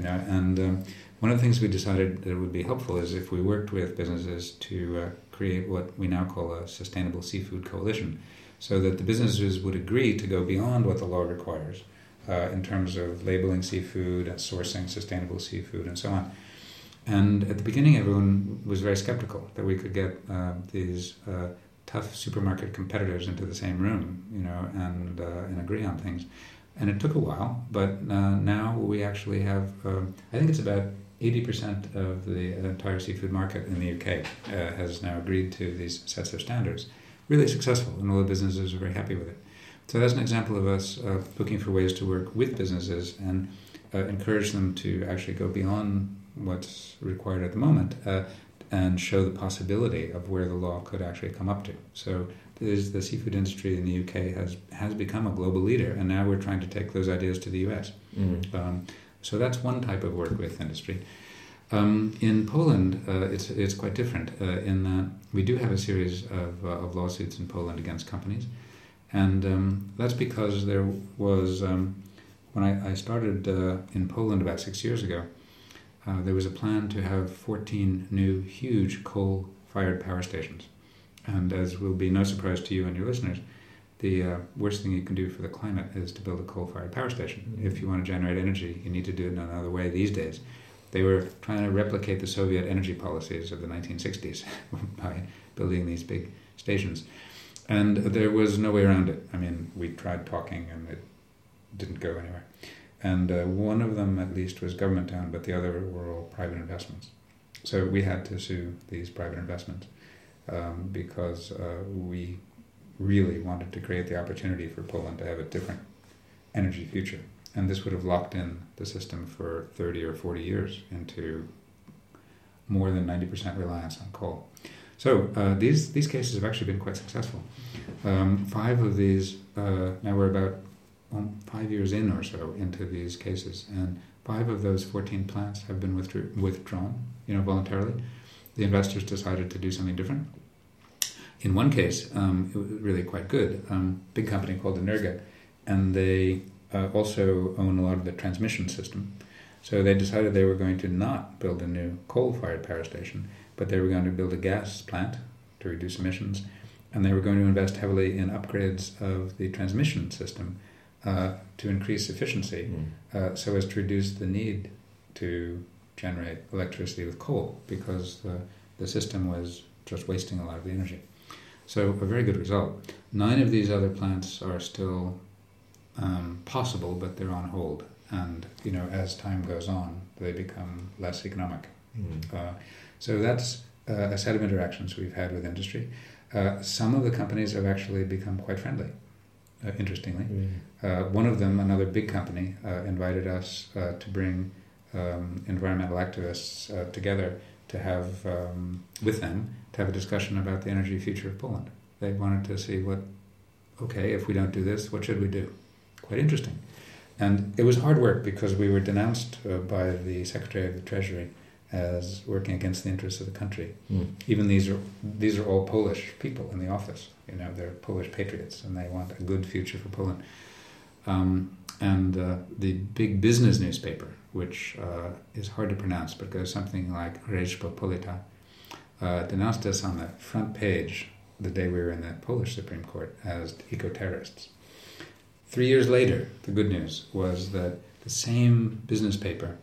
you know. And um, one of the things we decided that would be helpful is if we worked with businesses to uh, create what we now call a sustainable seafood coalition, so that the businesses would agree to go beyond what the law requires uh, in terms of labeling seafood and sourcing sustainable seafood and so on. And at the beginning, everyone was very skeptical that we could get uh, these uh, tough supermarket competitors into the same room, you know, and uh, and agree on things. And it took a while, but uh, now we actually have. Um, I think it's about eighty percent of the entire seafood market in the UK uh, has now agreed to these sets of standards. Really successful, and all the businesses are very happy with it. So that's an example of us uh, looking for ways to work with businesses and uh, encourage them to actually go beyond what's required at the moment uh, and show the possibility of where the law could actually come up to. So there's the seafood industry in the UK has has become a global leader, and now we're trying to take those ideas to the US. Mm. Um, so that's one type of work with industry. Um, in Poland, uh, it's it's quite different uh, in that we do have a series of, uh, of lawsuits in Poland against companies, and um, that's because there was um, when I, I started uh, in Poland about six years ago, uh, there was a plan to have 14 new huge coal-fired power stations, and as will be no surprise to you and your listeners, the uh, worst thing you can do for the climate is to build a coal-fired power station. Mhm. If you want to generate energy, you need to do it in another way these days. They were trying to replicate the Soviet energy policies of the 1960s by building these big stations. And there was no way around it. I mean, we tried talking and it didn't go anywhere. And uh, one of them, at least, was government owned, but the other were all private investments. So we had to sue these private investments um, because uh, we really wanted to create the opportunity for Poland to have a different energy future. And this would have locked in the system for 30 or 40 years into more than 90% reliance on coal. So uh, these, these cases have actually been quite successful. Um, five of these, uh, now we're about um, five years in or so into these cases, and five of those 14 plants have been withdrew, withdrawn, you know, voluntarily. The investors decided to do something different. In one case, um, it was really quite good. Um, big company called Energa, and they uh, also own a lot of the transmission system. So they decided they were going to not build a new coal-fired power station, but they were going to build a gas plant to reduce emissions, and they were going to invest heavily in upgrades of the transmission system uh, to increase efficiency, Mm. uh, so as to reduce the need to generate electricity with coal, because the, the system was just wasting a lot of the energy. So a very good result. Nine of these other plants are still um, possible, but they're on hold. And you know, as time goes on, they become less economic. Mm. Uh, so that's uh, a set of interactions we've had with industry. Uh, some of the companies have actually become quite friendly. Uh, interestingly, Mm. uh, one of them, another big company, uh, invited us uh, to bring um, environmental activists uh, together to have um, with them to have a discussion about the energy future of Poland. They wanted to see what, okay, if we don't do this, what should we do? Quite interesting. And it was hard work because we were denounced uh, by the Secretary of the Treasury as working against the interests of the country. Mm. Even these are these are all Polish people in the office. You know, they're Polish patriots, and they want a good future for Poland. Um, and uh, the big business newspaper, which uh, is hard to pronounce, but goes something like Rzeczpospolita, uh, denounced us on the front page the day we were in the Polish Supreme Court as eco-terrorists. Three years later, the good news was that the same business paper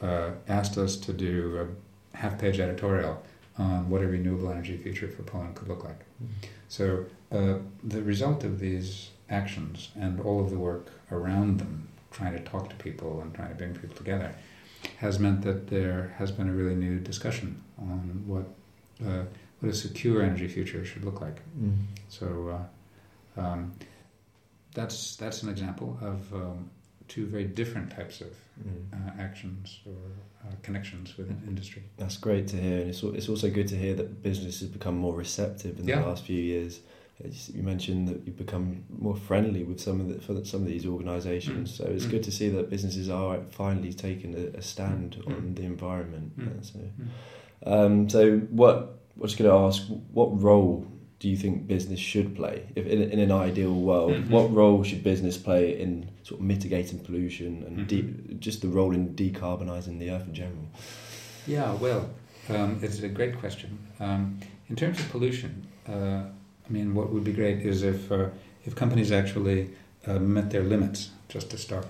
uh, asked us to do a half-page editorial on what a renewable energy future for Poland could look like. So uh, the result of these actions and all of the work around them, trying to talk to people and trying to bring people together, has meant that there has been a really new discussion on what uh, what a secure energy future should look like. Mm. So uh, um, that's that's an example of um, two very different types of Mm. uh, actions or uh, connections within industry. That's great to hear, and it's it's also good to hear that business has become more receptive in Yeah. the last few years. You mentioned that you've become more friendly with some of the, for some of these organisations, Mm. so it's Mm. good to see that businesses are finally taking a, a stand Mm. on the environment. Mm. So, Um, so, what I was going to ask, what role do you think business should play? If in, in an ideal world, Mhm. what role should business play in sort of mitigating pollution and de- Mhm. just the role in decarbonising the earth in general? Yeah, well, um, it's a great question. Um, in terms of pollution, uh, I mean, what would be great is if uh, if companies actually uh, met their limits just to start.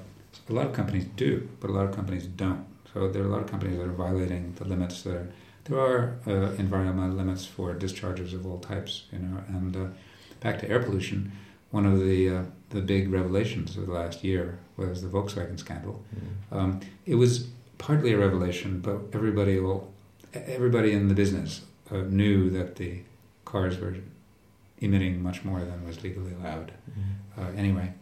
A lot of companies do, but a lot of companies don't. So there are a lot of companies that are violating the limits. There, there are uh, environmental limits for discharges of all types, you know. And uh, back to air pollution, one of the uh, the big revelations of the last year was the Volkswagen scandal. Um, it was partly a revelation, but everybody will, everybody in the business uh, knew that the cars were emitting much more than was legally allowed. Uh, anyway,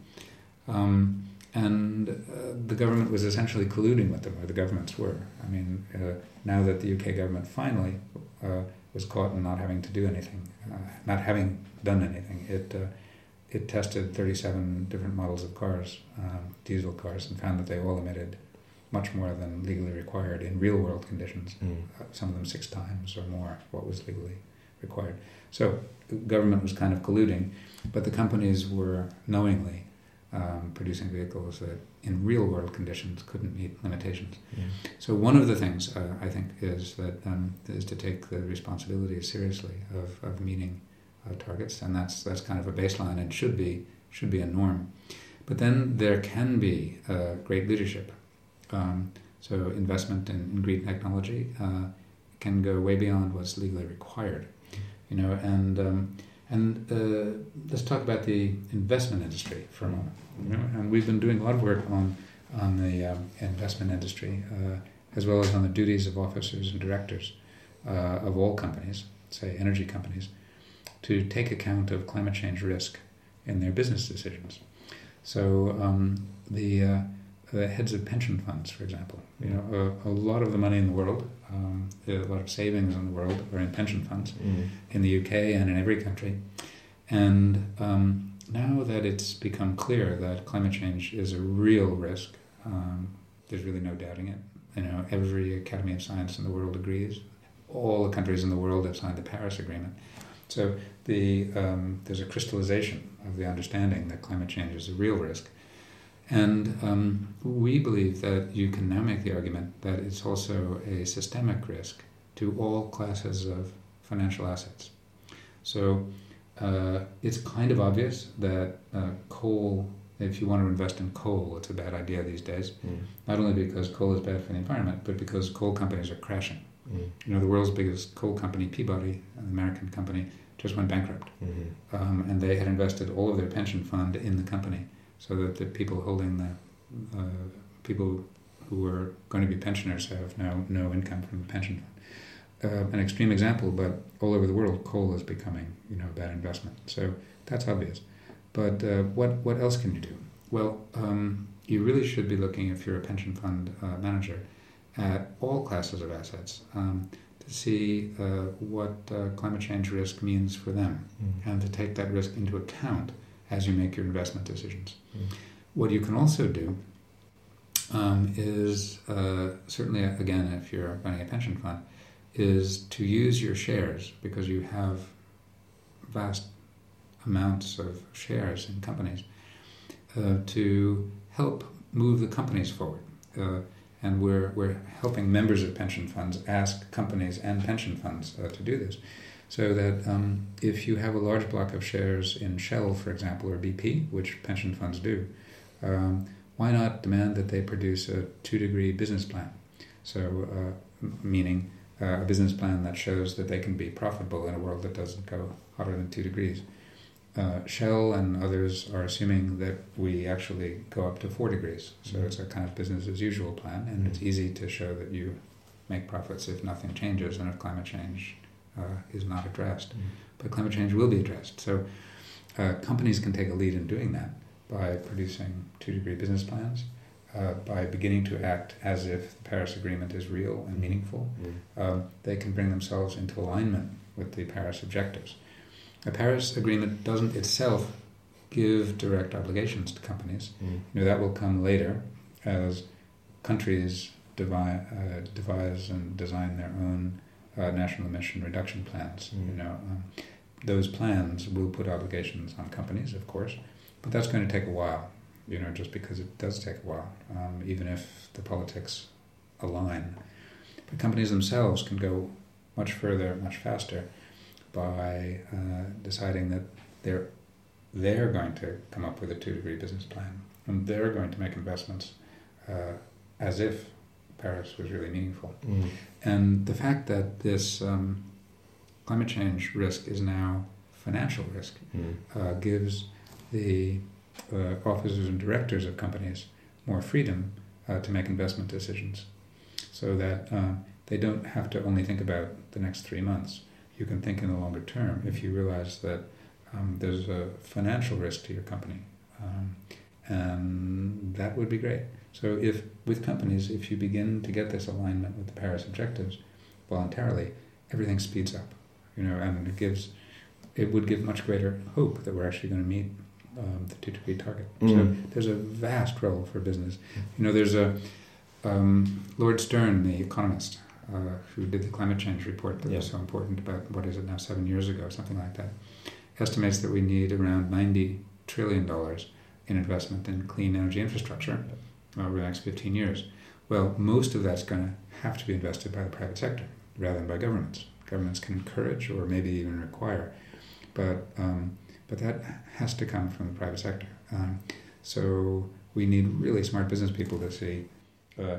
um, and uh, the government was essentially colluding with them, or the governments were. I mean, uh, now that the UK government finally uh, was caught in not having to do anything, uh, not having done anything, it uh, it tested 37 different models of cars, um, diesel cars, and found that they all emitted much more than legally required in real world conditions. Uh, some of them six times or more what was legally required. So the government was kind of colluding, but the companies were knowingly um, producing vehicles that in real world conditions couldn't meet limitations. So one of the things uh, I think is that um, is to take the responsibility seriously of, of meeting uh, targets, and that's that's kind of a baseline and should be should be a norm. But then there can be uh, great leadership. Um, so investment in, in green technology uh, can go way beyond what's legally required, you know. And um, and uh, let's talk about the investment industry for a moment. You know? And we've been doing a lot of work on on the um, investment industry, uh, as well as on the duties of officers and directors uh, of all companies, say energy companies, to take account of climate change risk in their business decisions. So um, the uh, the heads of pension funds, for example, you know, a, a lot of the money in the world, um, a lot of savings in the world are in pension funds in the UK and in every country. And um, now that it's become clear that climate change is a real risk, um, there's really no doubting it. You know, every Academy of Science in the world agrees. All the countries in the world have signed the Paris Agreement. So the um, there's a crystallization of the understanding that climate change is a real risk. And um, we believe that you can now make the argument that it's also a systemic risk to all classes of financial assets. So uh, it's kind of obvious that uh, coal, if you want to invest in coal, it's a bad idea these days. Not only because coal is bad for the environment, but because coal companies are crashing. You know, the world's biggest coal company, Peabody, an American company, just went bankrupt. Um, and they had invested all of their pension fund in the company so that the people holding the uh, people who are going to be pensioners have now no income from the pension fund. Uh, an extreme example, but all over the world, coal is becoming you know a bad investment. So that's obvious. But uh, what what else can you do? Well, um, you really should be looking if you're a pension fund uh, manager at all classes of assets um, to see uh, what uh, climate change risk means for them and to take that risk into account as you make your investment decisions. What you can also do um, is uh, certainly, again, if you're running a pension fund, is to use your shares because you have vast amounts of shares in companies uh, to help move the companies forward. Uh, and we're, we're helping members of pension funds ask companies and pension funds uh, to do this. So that um, if you have a large block of shares in Shell, for example, or BP, which pension funds do, um, why not demand that they produce a two degree business plan? So, uh, meaning uh, a business plan that shows that they can be profitable in a world that doesn't go hotter than two degrees. Uh, Shell and others are assuming that we actually go up to four degrees. So it's a kind of business as usual plan, and it's easy to show that you make profits if nothing changes and if climate change uh, is not addressed. But climate change will be addressed. So uh, companies can take a lead in doing that by producing two degree business plans, uh, by beginning to act as if the Paris Agreement is real and meaningful. Um, they can bring themselves into alignment with the Paris objectives. The Paris Agreement doesn't itself give direct obligations to companies. You know, that will come later as countries devi- uh, devise and design their own uh, national emission reduction plans. Mm. You know, um, those plans will put obligations on companies, of course, but that's going to take a while. You know, just because it does take a while, um, even if the politics align. But companies themselves can go much further, much faster, by uh, deciding that they're they're going to come up with a two degree business plan and they're going to make investments uh, as if Paris was really meaningful. Mm. And the fact that this um, climate change risk is now financial risk Mm. uh, gives the uh, officers and directors of companies more freedom uh, to make investment decisions so that uh, they don't have to only think about the next three months. You can think in the longer term if you realize that um, there's a financial risk to your company. Um, and that would be great. So if with companies, if you begin to get this alignment with the Paris objectives voluntarily, everything speeds up, you know, and it gives, it would give much greater hope that we're actually going to meet um, the two degree target. So Mm. there's a vast role for business. You know, there's a um, Lord Stern, the economist, uh, who did the climate change report that was so important about what is it now, seven years ago, something like that, estimates that we need around ninety trillion dollars in investment in clean energy infrastructure over the next fifteen years. Well, most of that's going to have to be invested by the private sector rather than by governments. Governments can encourage or maybe even require, but um, but that has to come from the private sector. Um, so we need really smart business people to see, uh,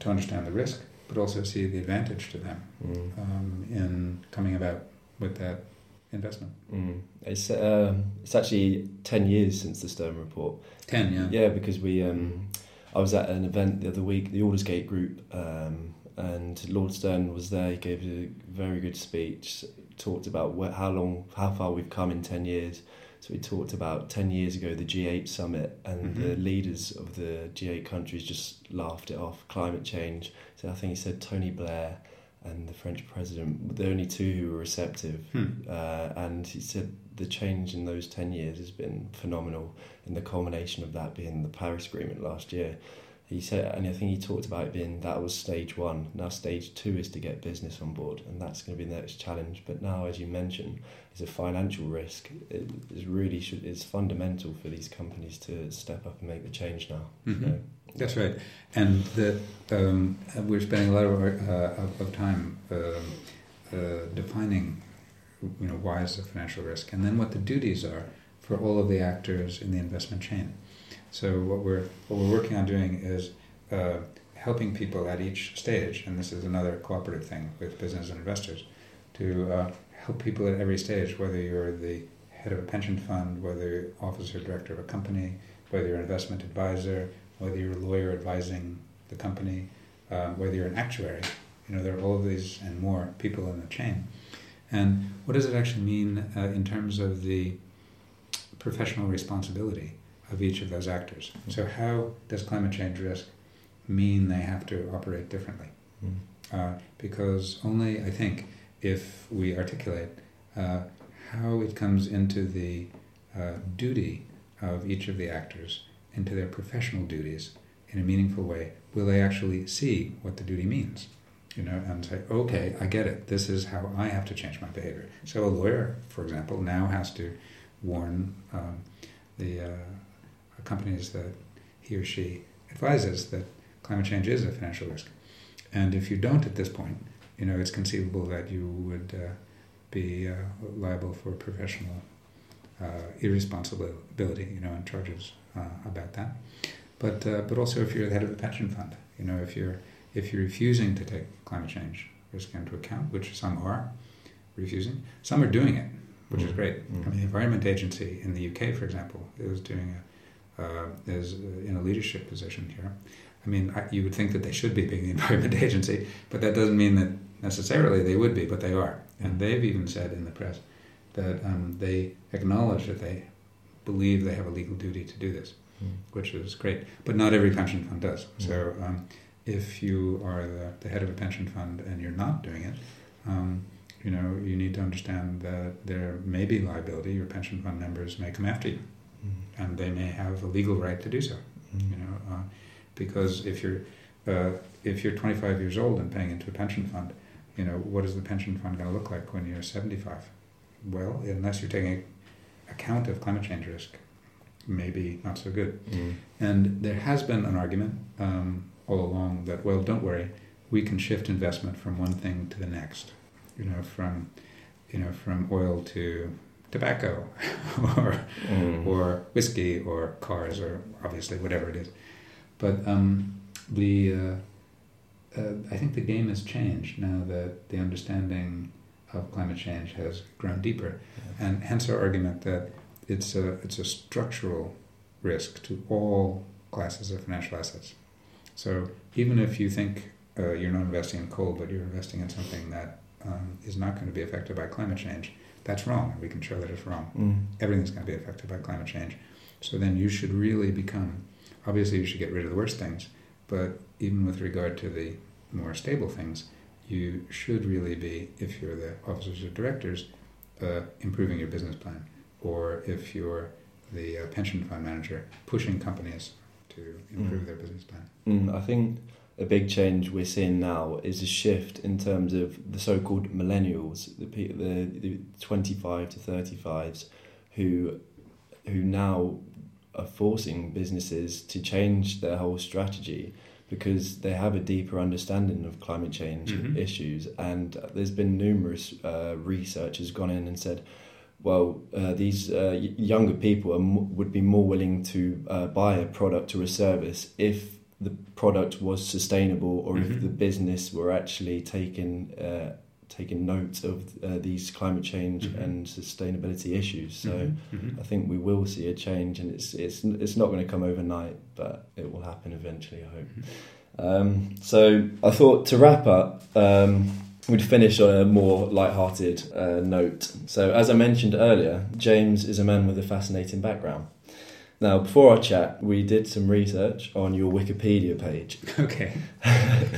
to understand the risk, but also see the advantage to them Mm. um, in coming about with that investment. Mm. It's um, it's actually ten years since the Stern report. Ten, yeah. Yeah, because we um, I was at an event the other week, the Aldersgate Group, um, and Lord Stern was there. He gave a very good speech. Talked about wh- how long, how far we've come in ten years. So he talked about ten years ago the G8 summit, and the Mhm. leaders of the G8 countries just laughed it off. Climate change. So I think he said Tony Blair and the French president, were the only two who were receptive. Hmm. Uh, and he said the change in those 10 years has been phenomenal, and the culmination of that being the Paris Agreement last year. He said, and I think he talked about it being that was stage one. Now, stage two is to get business on board, and that's going to be the next challenge. But now, as you mentioned, it's a financial risk. It is really should, it's fundamental for these companies to step up and make the change now. Mhm. So, That's right, and the, um, we're spending a lot of, our, uh, of, of time um, uh, defining, you know, why is the financial risk, and then what the duties are for all of the actors in the investment chain. So what we're what we're working on doing is uh, helping people at each stage, and this is another cooperative thing with business and investors, to uh, help people at every stage, whether you're the head of a pension fund, whether you're officer director of a company, whether you're an investment advisor, whether you're a lawyer advising the company, uh, whether you're an actuary. You know, there are all of these and more people in the chain. And what does it actually mean uh, in terms of the professional responsibility of each of those actors? So, how does climate change risk mean they have to operate differently? mm. uh, because only I think if we articulate uh, how it comes into the uh, duty of each of the actors, into their professional duties in a meaningful way, will they actually see what the duty means? You know, and say, okay, I get it. This is how I have to change my behavior. So a lawyer, for example, now has to warn um, the uh, companies that he or she advises that climate change is a financial risk. And if you don't at this point, you know, it's conceivable that you would uh, be uh, liable for professional uh, irresponsibility, you know, and charges uh, about that. But uh, but also if you're the head of a pension fund, you know, if you're if you're refusing to take climate change risk into account, which some are refusing, some are doing it, which is Mm. great. Mm. I mean, the Environment Agency in the UK, for example, is doing a uh, is in a leadership position here. I mean, I, you would think that they should be being the Environment Agency, but that doesn't mean that necessarily they would be, but they are. And they've even said in the press that um, they acknowledge that they believe they have a legal duty to do this, Mm. which is great. But not every pension fund does. Mm. So um, if you are the, the head of a pension fund and you're not doing it, um, you know, you need to understand that there may be liability. Your pension fund members may come after you, Mm. and they may have a legal right to do so Mm. you know, uh, because if you're uh, if you're 25 years old and paying into a pension fund, you know, what is the pension fund going to look like when you're 75? Well, unless you're taking account of climate change risk, maybe not so good. Mm. And there has been an argument um, all along that, well, don't worry, we can shift investment from one thing to the next. You know, from you know from oil to tobacco, or Mm. or whiskey, or cars, or obviously whatever it is. But um, the uh, uh, I think the game has changed now that the understanding of climate change has grown deeper, and hence our argument that it's a it's a structural risk to all classes of financial assets. So even if you think uh, you're not investing in coal, but you're investing in something that um, is not going to be affected by climate change, that's wrong. We can show that it's wrong. Mm. Everything's going to be affected by climate change. So then you should really become. Obviously, you should get rid of the worst things, but even with regard to the more stable things, you should really be, if you're the officers or directors, uh, improving your business plan, or if you're the uh, pension fund manager, pushing companies to improve Mm. their business plan. Mm, I think a big change we're seeing now is a shift in terms of the so-called millennials, the the, the 25 to 35s, who who now are forcing businesses to change their whole strategy because they have a deeper understanding of climate change Mhm. issues and there's been numerous uh, researchers gone in and said well, uh, these uh, younger people are m- would be more willing to uh, buy a product or a service if the product was sustainable or Mhm. if the business were actually taking uh, taking note of uh, these climate change Mhm. and sustainability issues. So Mhm, mhm. I think we will see a change, and it's it's it's not going to come overnight, but it will happen eventually. I hope. Um, so I thought to wrap up, um, we'd finish on a more light-hearted uh, note. So as I mentioned earlier, James is a man with a fascinating background. Now, before our chat, we did some research on your Wikipedia page. Okay,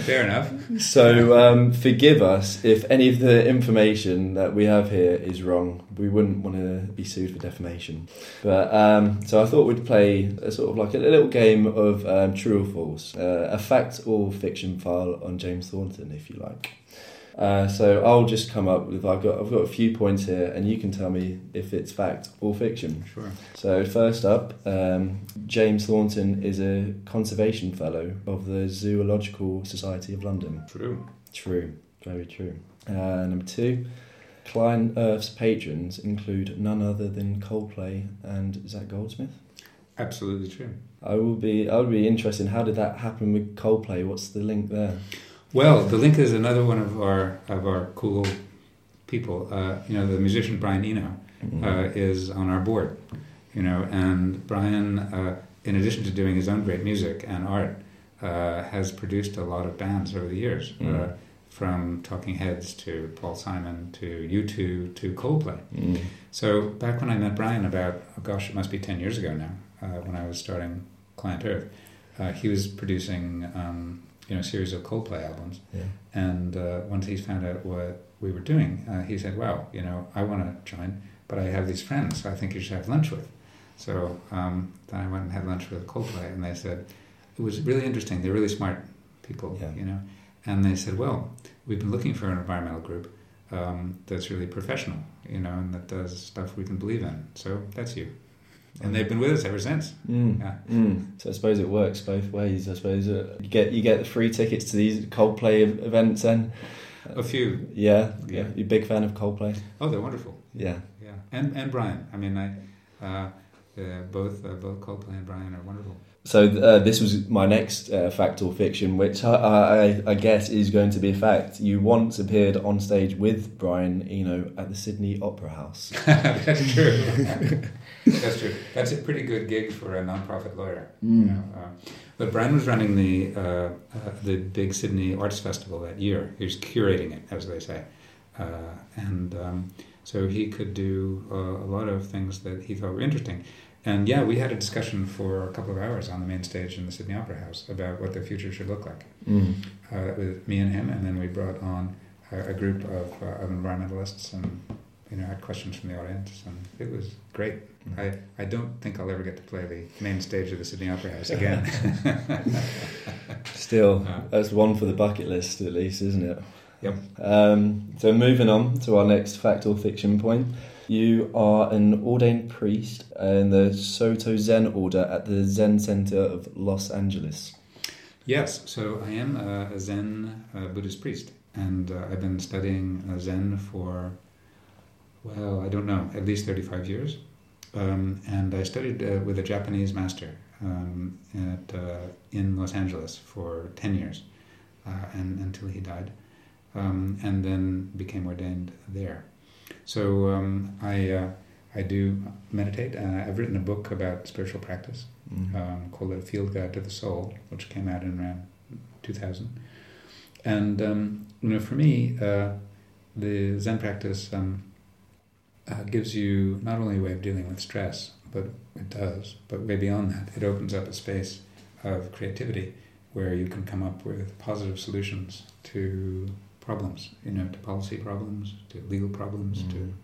fair enough. So um, forgive us if any of the information that we have here is wrong. We wouldn't want to be sued for defamation. But um, so I thought we'd play a sort of like a little game of um, true or false, uh, a fact or fiction file on James Thornton, if you like. Uh, so I'll just come up with I've got I've got a few points here, and you can tell me if it's fact or fiction. Sure. So first up, um, James Thornton is a conservation fellow of the Zoological Society of London. True. True, very true. Uh, number two, Client Earth's patrons include none other than Coldplay and Zac Goldsmith. Absolutely true. I will be I would be interested. in How did that happen with Coldplay? What's the link there? Well, the link is another one of our of our cool people. Uh, you know, the musician Brian Eno uh, is on our board. You know, and Brian, uh, in addition to doing his own great music and art, uh, has produced a lot of bands over the years, uh, Mm. from Talking Heads to Paul Simon to U2 to Coldplay. Mm. So back when I met Brian, about oh gosh, it must be ten years ago now, uh, when I was starting Client Earth, uh, he was producing um, you know a series of Coldplay albums, Yeah. and uh, once he found out what we were doing, uh, he said, "Well, you know, I want to join, but I have these friends, so I think you should have lunch with." So um, then I went and had lunch with Coldplay, and they said it was really interesting. They're really smart people, Yeah. you know, and they said, "Well, we've been looking for an environmental group." Um, that's really professional, you know, and that does stuff we can believe in. So that's you, and they've been with us ever since. Mm. Yeah. Mm. So I suppose it works both ways. I suppose uh, you get you get the free tickets to these Coldplay events, and A few, yeah, Yeah. a big fan of Coldplay. oh, they're wonderful. Yeah. Yeah, and and Brian. I mean, I uh, uh, both uh, both Coldplay and Brian are wonderful. So uh, this was my next uh, fact or fiction, which I, I, I guess is going to be a fact. You once appeared on stage with Brian Eno at the Sydney Opera House. That's true. That's true. That's a pretty good gig for a non-profit lawyer. You know, uh, but Brian was running the uh, uh, the big Sydney Arts Festival that year. He was curating it, as they say, uh, and um, so he could do uh, a lot of things that he thought were interesting. And yeah, we had a discussion for a couple of hours on the main stage in the Sydney Opera House about what the future should look like. Mm. uh, with me and him, and then we brought on a, a group of, uh, of environmentalists and you know had questions from the audience, and it was great. I, I don't think I'll ever get to play the main stage of the Sydney Opera House again. Still, that's one for the bucket list at least, isn't it? Yep. Um, so moving on to our next fact or fiction point. You are an ordained priest in the Soto Zen order at the Zen Center of Los Angeles. Yes, so I am a, Zen uh, Buddhist priest, and uh, I've been studying uh, Zen for, well, I don't know, at least 35 years. Um, and I studied uh, with a Japanese master um, at, uh, in Los Angeles for 10 years uh, and, until he died, um, and then became ordained there. So um, I, I do meditate. I've written a book about spiritual practice mm-hmm. um, called A Field Guide to the Soul, which came out in around 2000. And, um, you know, for me, uh, the Zen practice um, uh, gives you not only a way of dealing with stress, but it does, but way beyond that, it opens up a space of creativity where you can come up with positive solutions to problems, you know, to policy problems, to legal problems, mm. to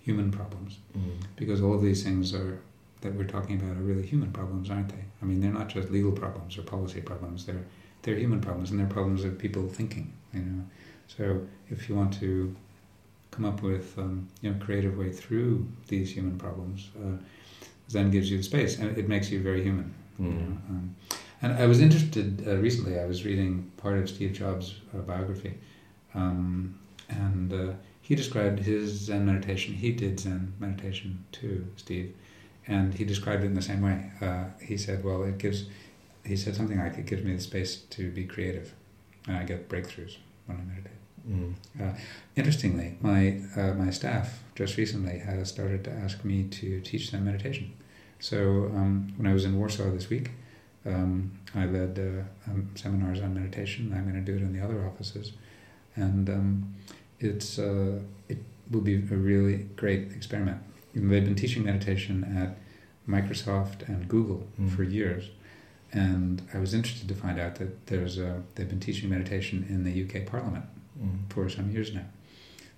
human problems. Mm. Because all of these things are that we're talking about are really human problems, aren't they? I mean, they're not just legal problems or policy problems. They're they're human problems, and they're problems of people thinking. You know, so if you want to come up with um, you know creative way through these human problems, uh, Zen gives you the space, and it makes you very human. Mm. You know? um, and I was interested uh, recently. I was reading part of Steve Jobs' uh, biography, um, and uh, he described his Zen meditation. He did Zen meditation too, Steve and he described it in the same way. Uh, he said, "Well, it gives." He said something like, "It gives me the space to be creative, and I get breakthroughs when I meditate." Mm. Uh, interestingly, my uh, my staff just recently has started to ask me to teach them meditation. So um, when I was in Warsaw this week, um, I led uh, um, seminars on meditation. I'm going to do it in the other offices, and um, it's uh, it will be a really great experiment they've been teaching meditation at Microsoft and Google mm. for years, and I was interested to find out that there's a, they've been teaching meditation in the UK Parliament mm. for some years now.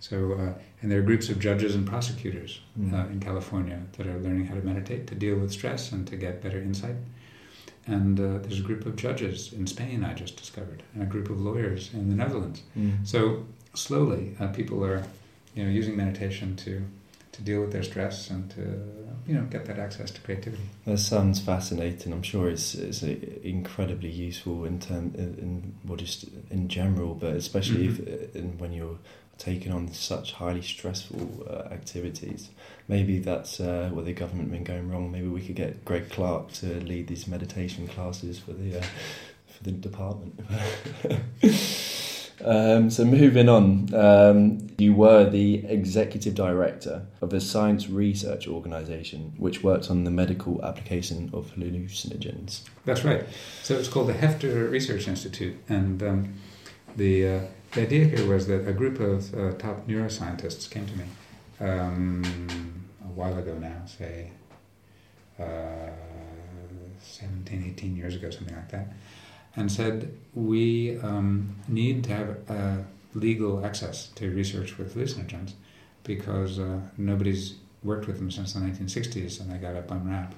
So, uh, and there are groups of judges and prosecutors mm. uh, in California that are learning how to meditate to deal with stress and to get better insight. And uh, there's a group of judges in Spain I just discovered, and a group of lawyers in the Netherlands. Mm. So slowly, uh, people are, you know, using meditation to to deal with their stress and to you know get that access to creativity. That sounds fascinating. I'm sure it's it's incredibly useful in term in well just in general, but especially mm-hmm. if in, when you're taking on such highly stressful uh, activities. Maybe that's uh, where the government been going wrong. Maybe we could get Greg Clark to lead these meditation classes for the uh, for the department. Um, so moving on, um, you were the executive director of a science research organisation which worked on the medical application of hallucinogens. That's right. So it's called the Hefter Research Institute, and um, the uh, the idea here was that a group of uh, top neuroscientists came to me um, a while ago now, say uh, 17, 18 years ago, something like that and said we um, need to have uh, legal access to research with hallucinogens because uh, nobody's worked with them since the 1960s and they got a bum rap.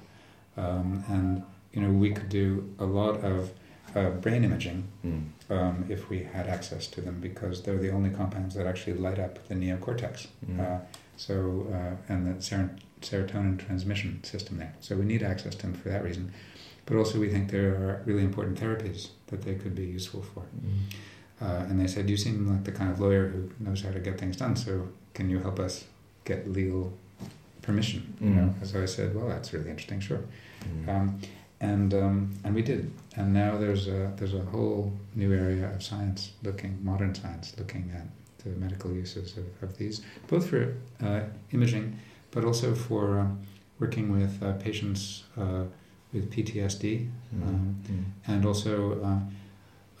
Um, and you know we could do a lot of uh, brain imaging mm. um, if we had access to them because they're the only compounds that actually light up the neocortex. Mm. so uh, and the ser- serotonin transmission system there. So we need access to them for that reason but also we think there are really important therapies that they could be useful for. Mm. Uh, and they said, You seem like the kind of lawyer who knows how to get things done, so can you help us get legal permission? Mm. You know? So I said, Well, that's really interesting, sure. Mm. Um, and um, and we did, and now there's a there's a whole new area of science looking modern science looking at the medical uses of, of these, both for uh, imaging, but also for um, working with uh, patients uh, with PTSD, mm-hmm. um, mm-hmm. and also uh,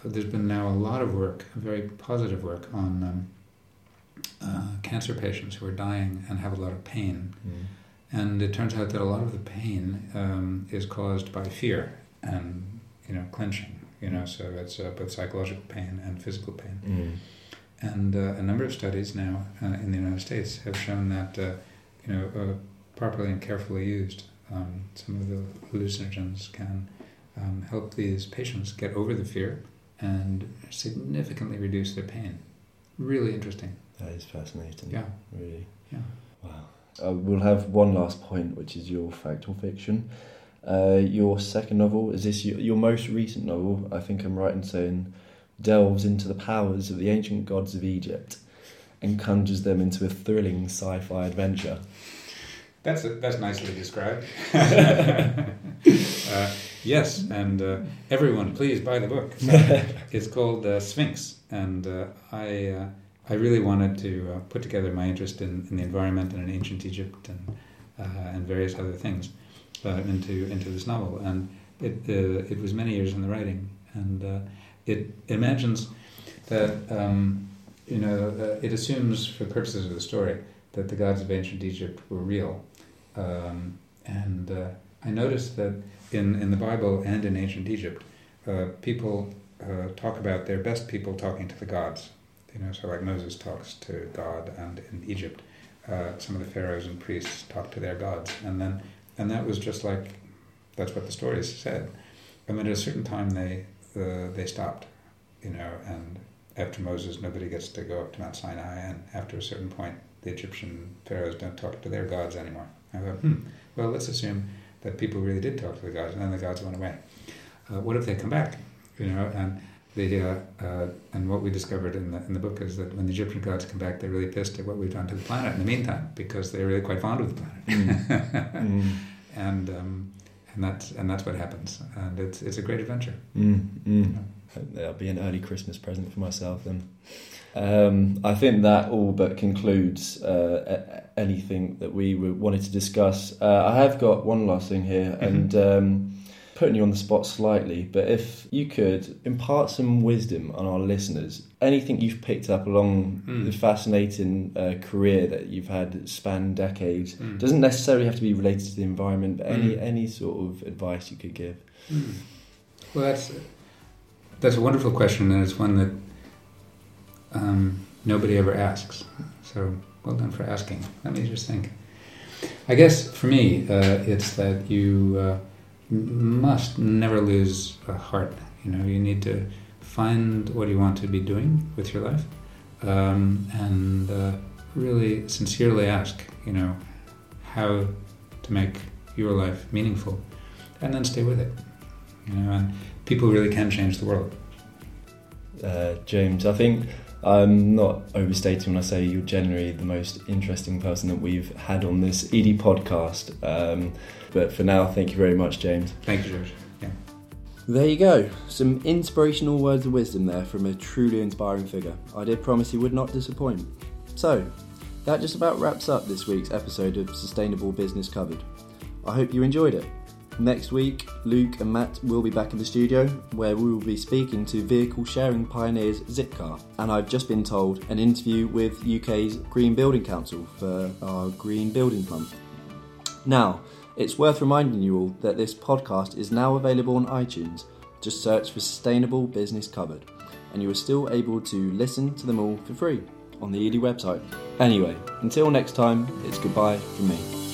there's been now a lot of work, very positive work on um, uh, cancer patients who are dying and have a lot of pain. Mm. And it turns out that a lot of the pain um, is caused by fear and you know clenching. You know, so it's uh, both psychological pain and physical pain. Mm. And uh, a number of studies now uh, in the United States have shown that uh, you know properly and carefully used um, some of the hallucinogens can um, help these patients get over the fear and significantly reduce their pain. really interesting. That is fascinating. Yeah. Really. Yeah. Wow. Uh, we'll have one last point, which is your fact or fiction. Uh, your second novel is this your, your most recent novel? I think I'm right in saying delves into the powers of the ancient gods of Egypt and conjures them into a thrilling sci-fi adventure. That's that's nicely described. uh, yes, and uh, everyone, please buy the book. it's called uh, Sphinx, and uh, I uh, I really wanted to uh, put together my interest in, in the environment and in ancient Egypt and and various other things into into this novel, and it it was many years in the writing, and it imagines that um, you know it assumes for purposes of the story that the gods of ancient Egypt were real. Um, and uh, I noticed that in, in the Bible and in ancient Egypt, uh, people uh, talk about their best people talking to the gods. You know, so like Moses talks to God, and in Egypt, uh, some of the pharaohs and priests talk to their gods, and then and that was just like that's what the stories said. And then at a certain time, they uh, they stopped, you know, and after Moses, nobody gets to go up to Mount Sinai, and after a certain point, the Egyptian pharaohs don't talk to their gods anymore. I thought, hmm, well, let's assume that people really did talk to the gods, and then the gods went away. Uh, what if they come back? You know, and the uh, uh, and what we discovered in the in the book is that when the Egyptian gods come back, they're really pissed at what we've done to the planet in the meantime because they're really quite fond of the planet, mm. mm. and um, and that's and that's what happens, and it's it's a great adventure. Mm. mm. That'll be an early Christmas present for myself then. Um, I think that all but concludes uh, anything that we wanted to discuss. Uh, I have got one last thing here, mm-hmm. and um, putting you on the spot slightly, but if you could impart some wisdom on our listeners, anything you've picked up along mm. the fascinating uh, career that you've had span decades, mm. doesn't necessarily have to be related to the environment, but any mm. any sort of advice you could give. Hmm. Well, that's that's a wonderful question, and it's one that um, nobody ever asks. So well done for asking. Let me just think. I guess for me, uh, it's that you uh, must never lose a heart. You know, you need to find what you want to be doing with your life, um, and uh, really sincerely ask. You know, how to make your life meaningful, and then stay with it. You know, and people really can change the world. Uh, James, I think I'm not overstating when I say you're generally the most interesting person that we've had on this edie podcast. Um, but for now, thank you very much, James. Thank you, George. Yeah. There you go. Some inspirational words of wisdom there from a truly inspiring figure. I did promise he would not disappoint. So, that just about wraps up this week's episode of Sustainable Business Covered. I hope you enjoyed it. Next week, Luke and Matt will be back in the studio where we will be speaking to vehicle sharing pioneers Zipcar. And I've just been told an interview with UK's Green Building Council for our Green Building Month. Now, it's worth reminding you all that this podcast is now available on iTunes. Just search for Sustainable Business Covered, and you are still able to listen to them all for free on the edie website. Anyway, until next time, it's goodbye from me.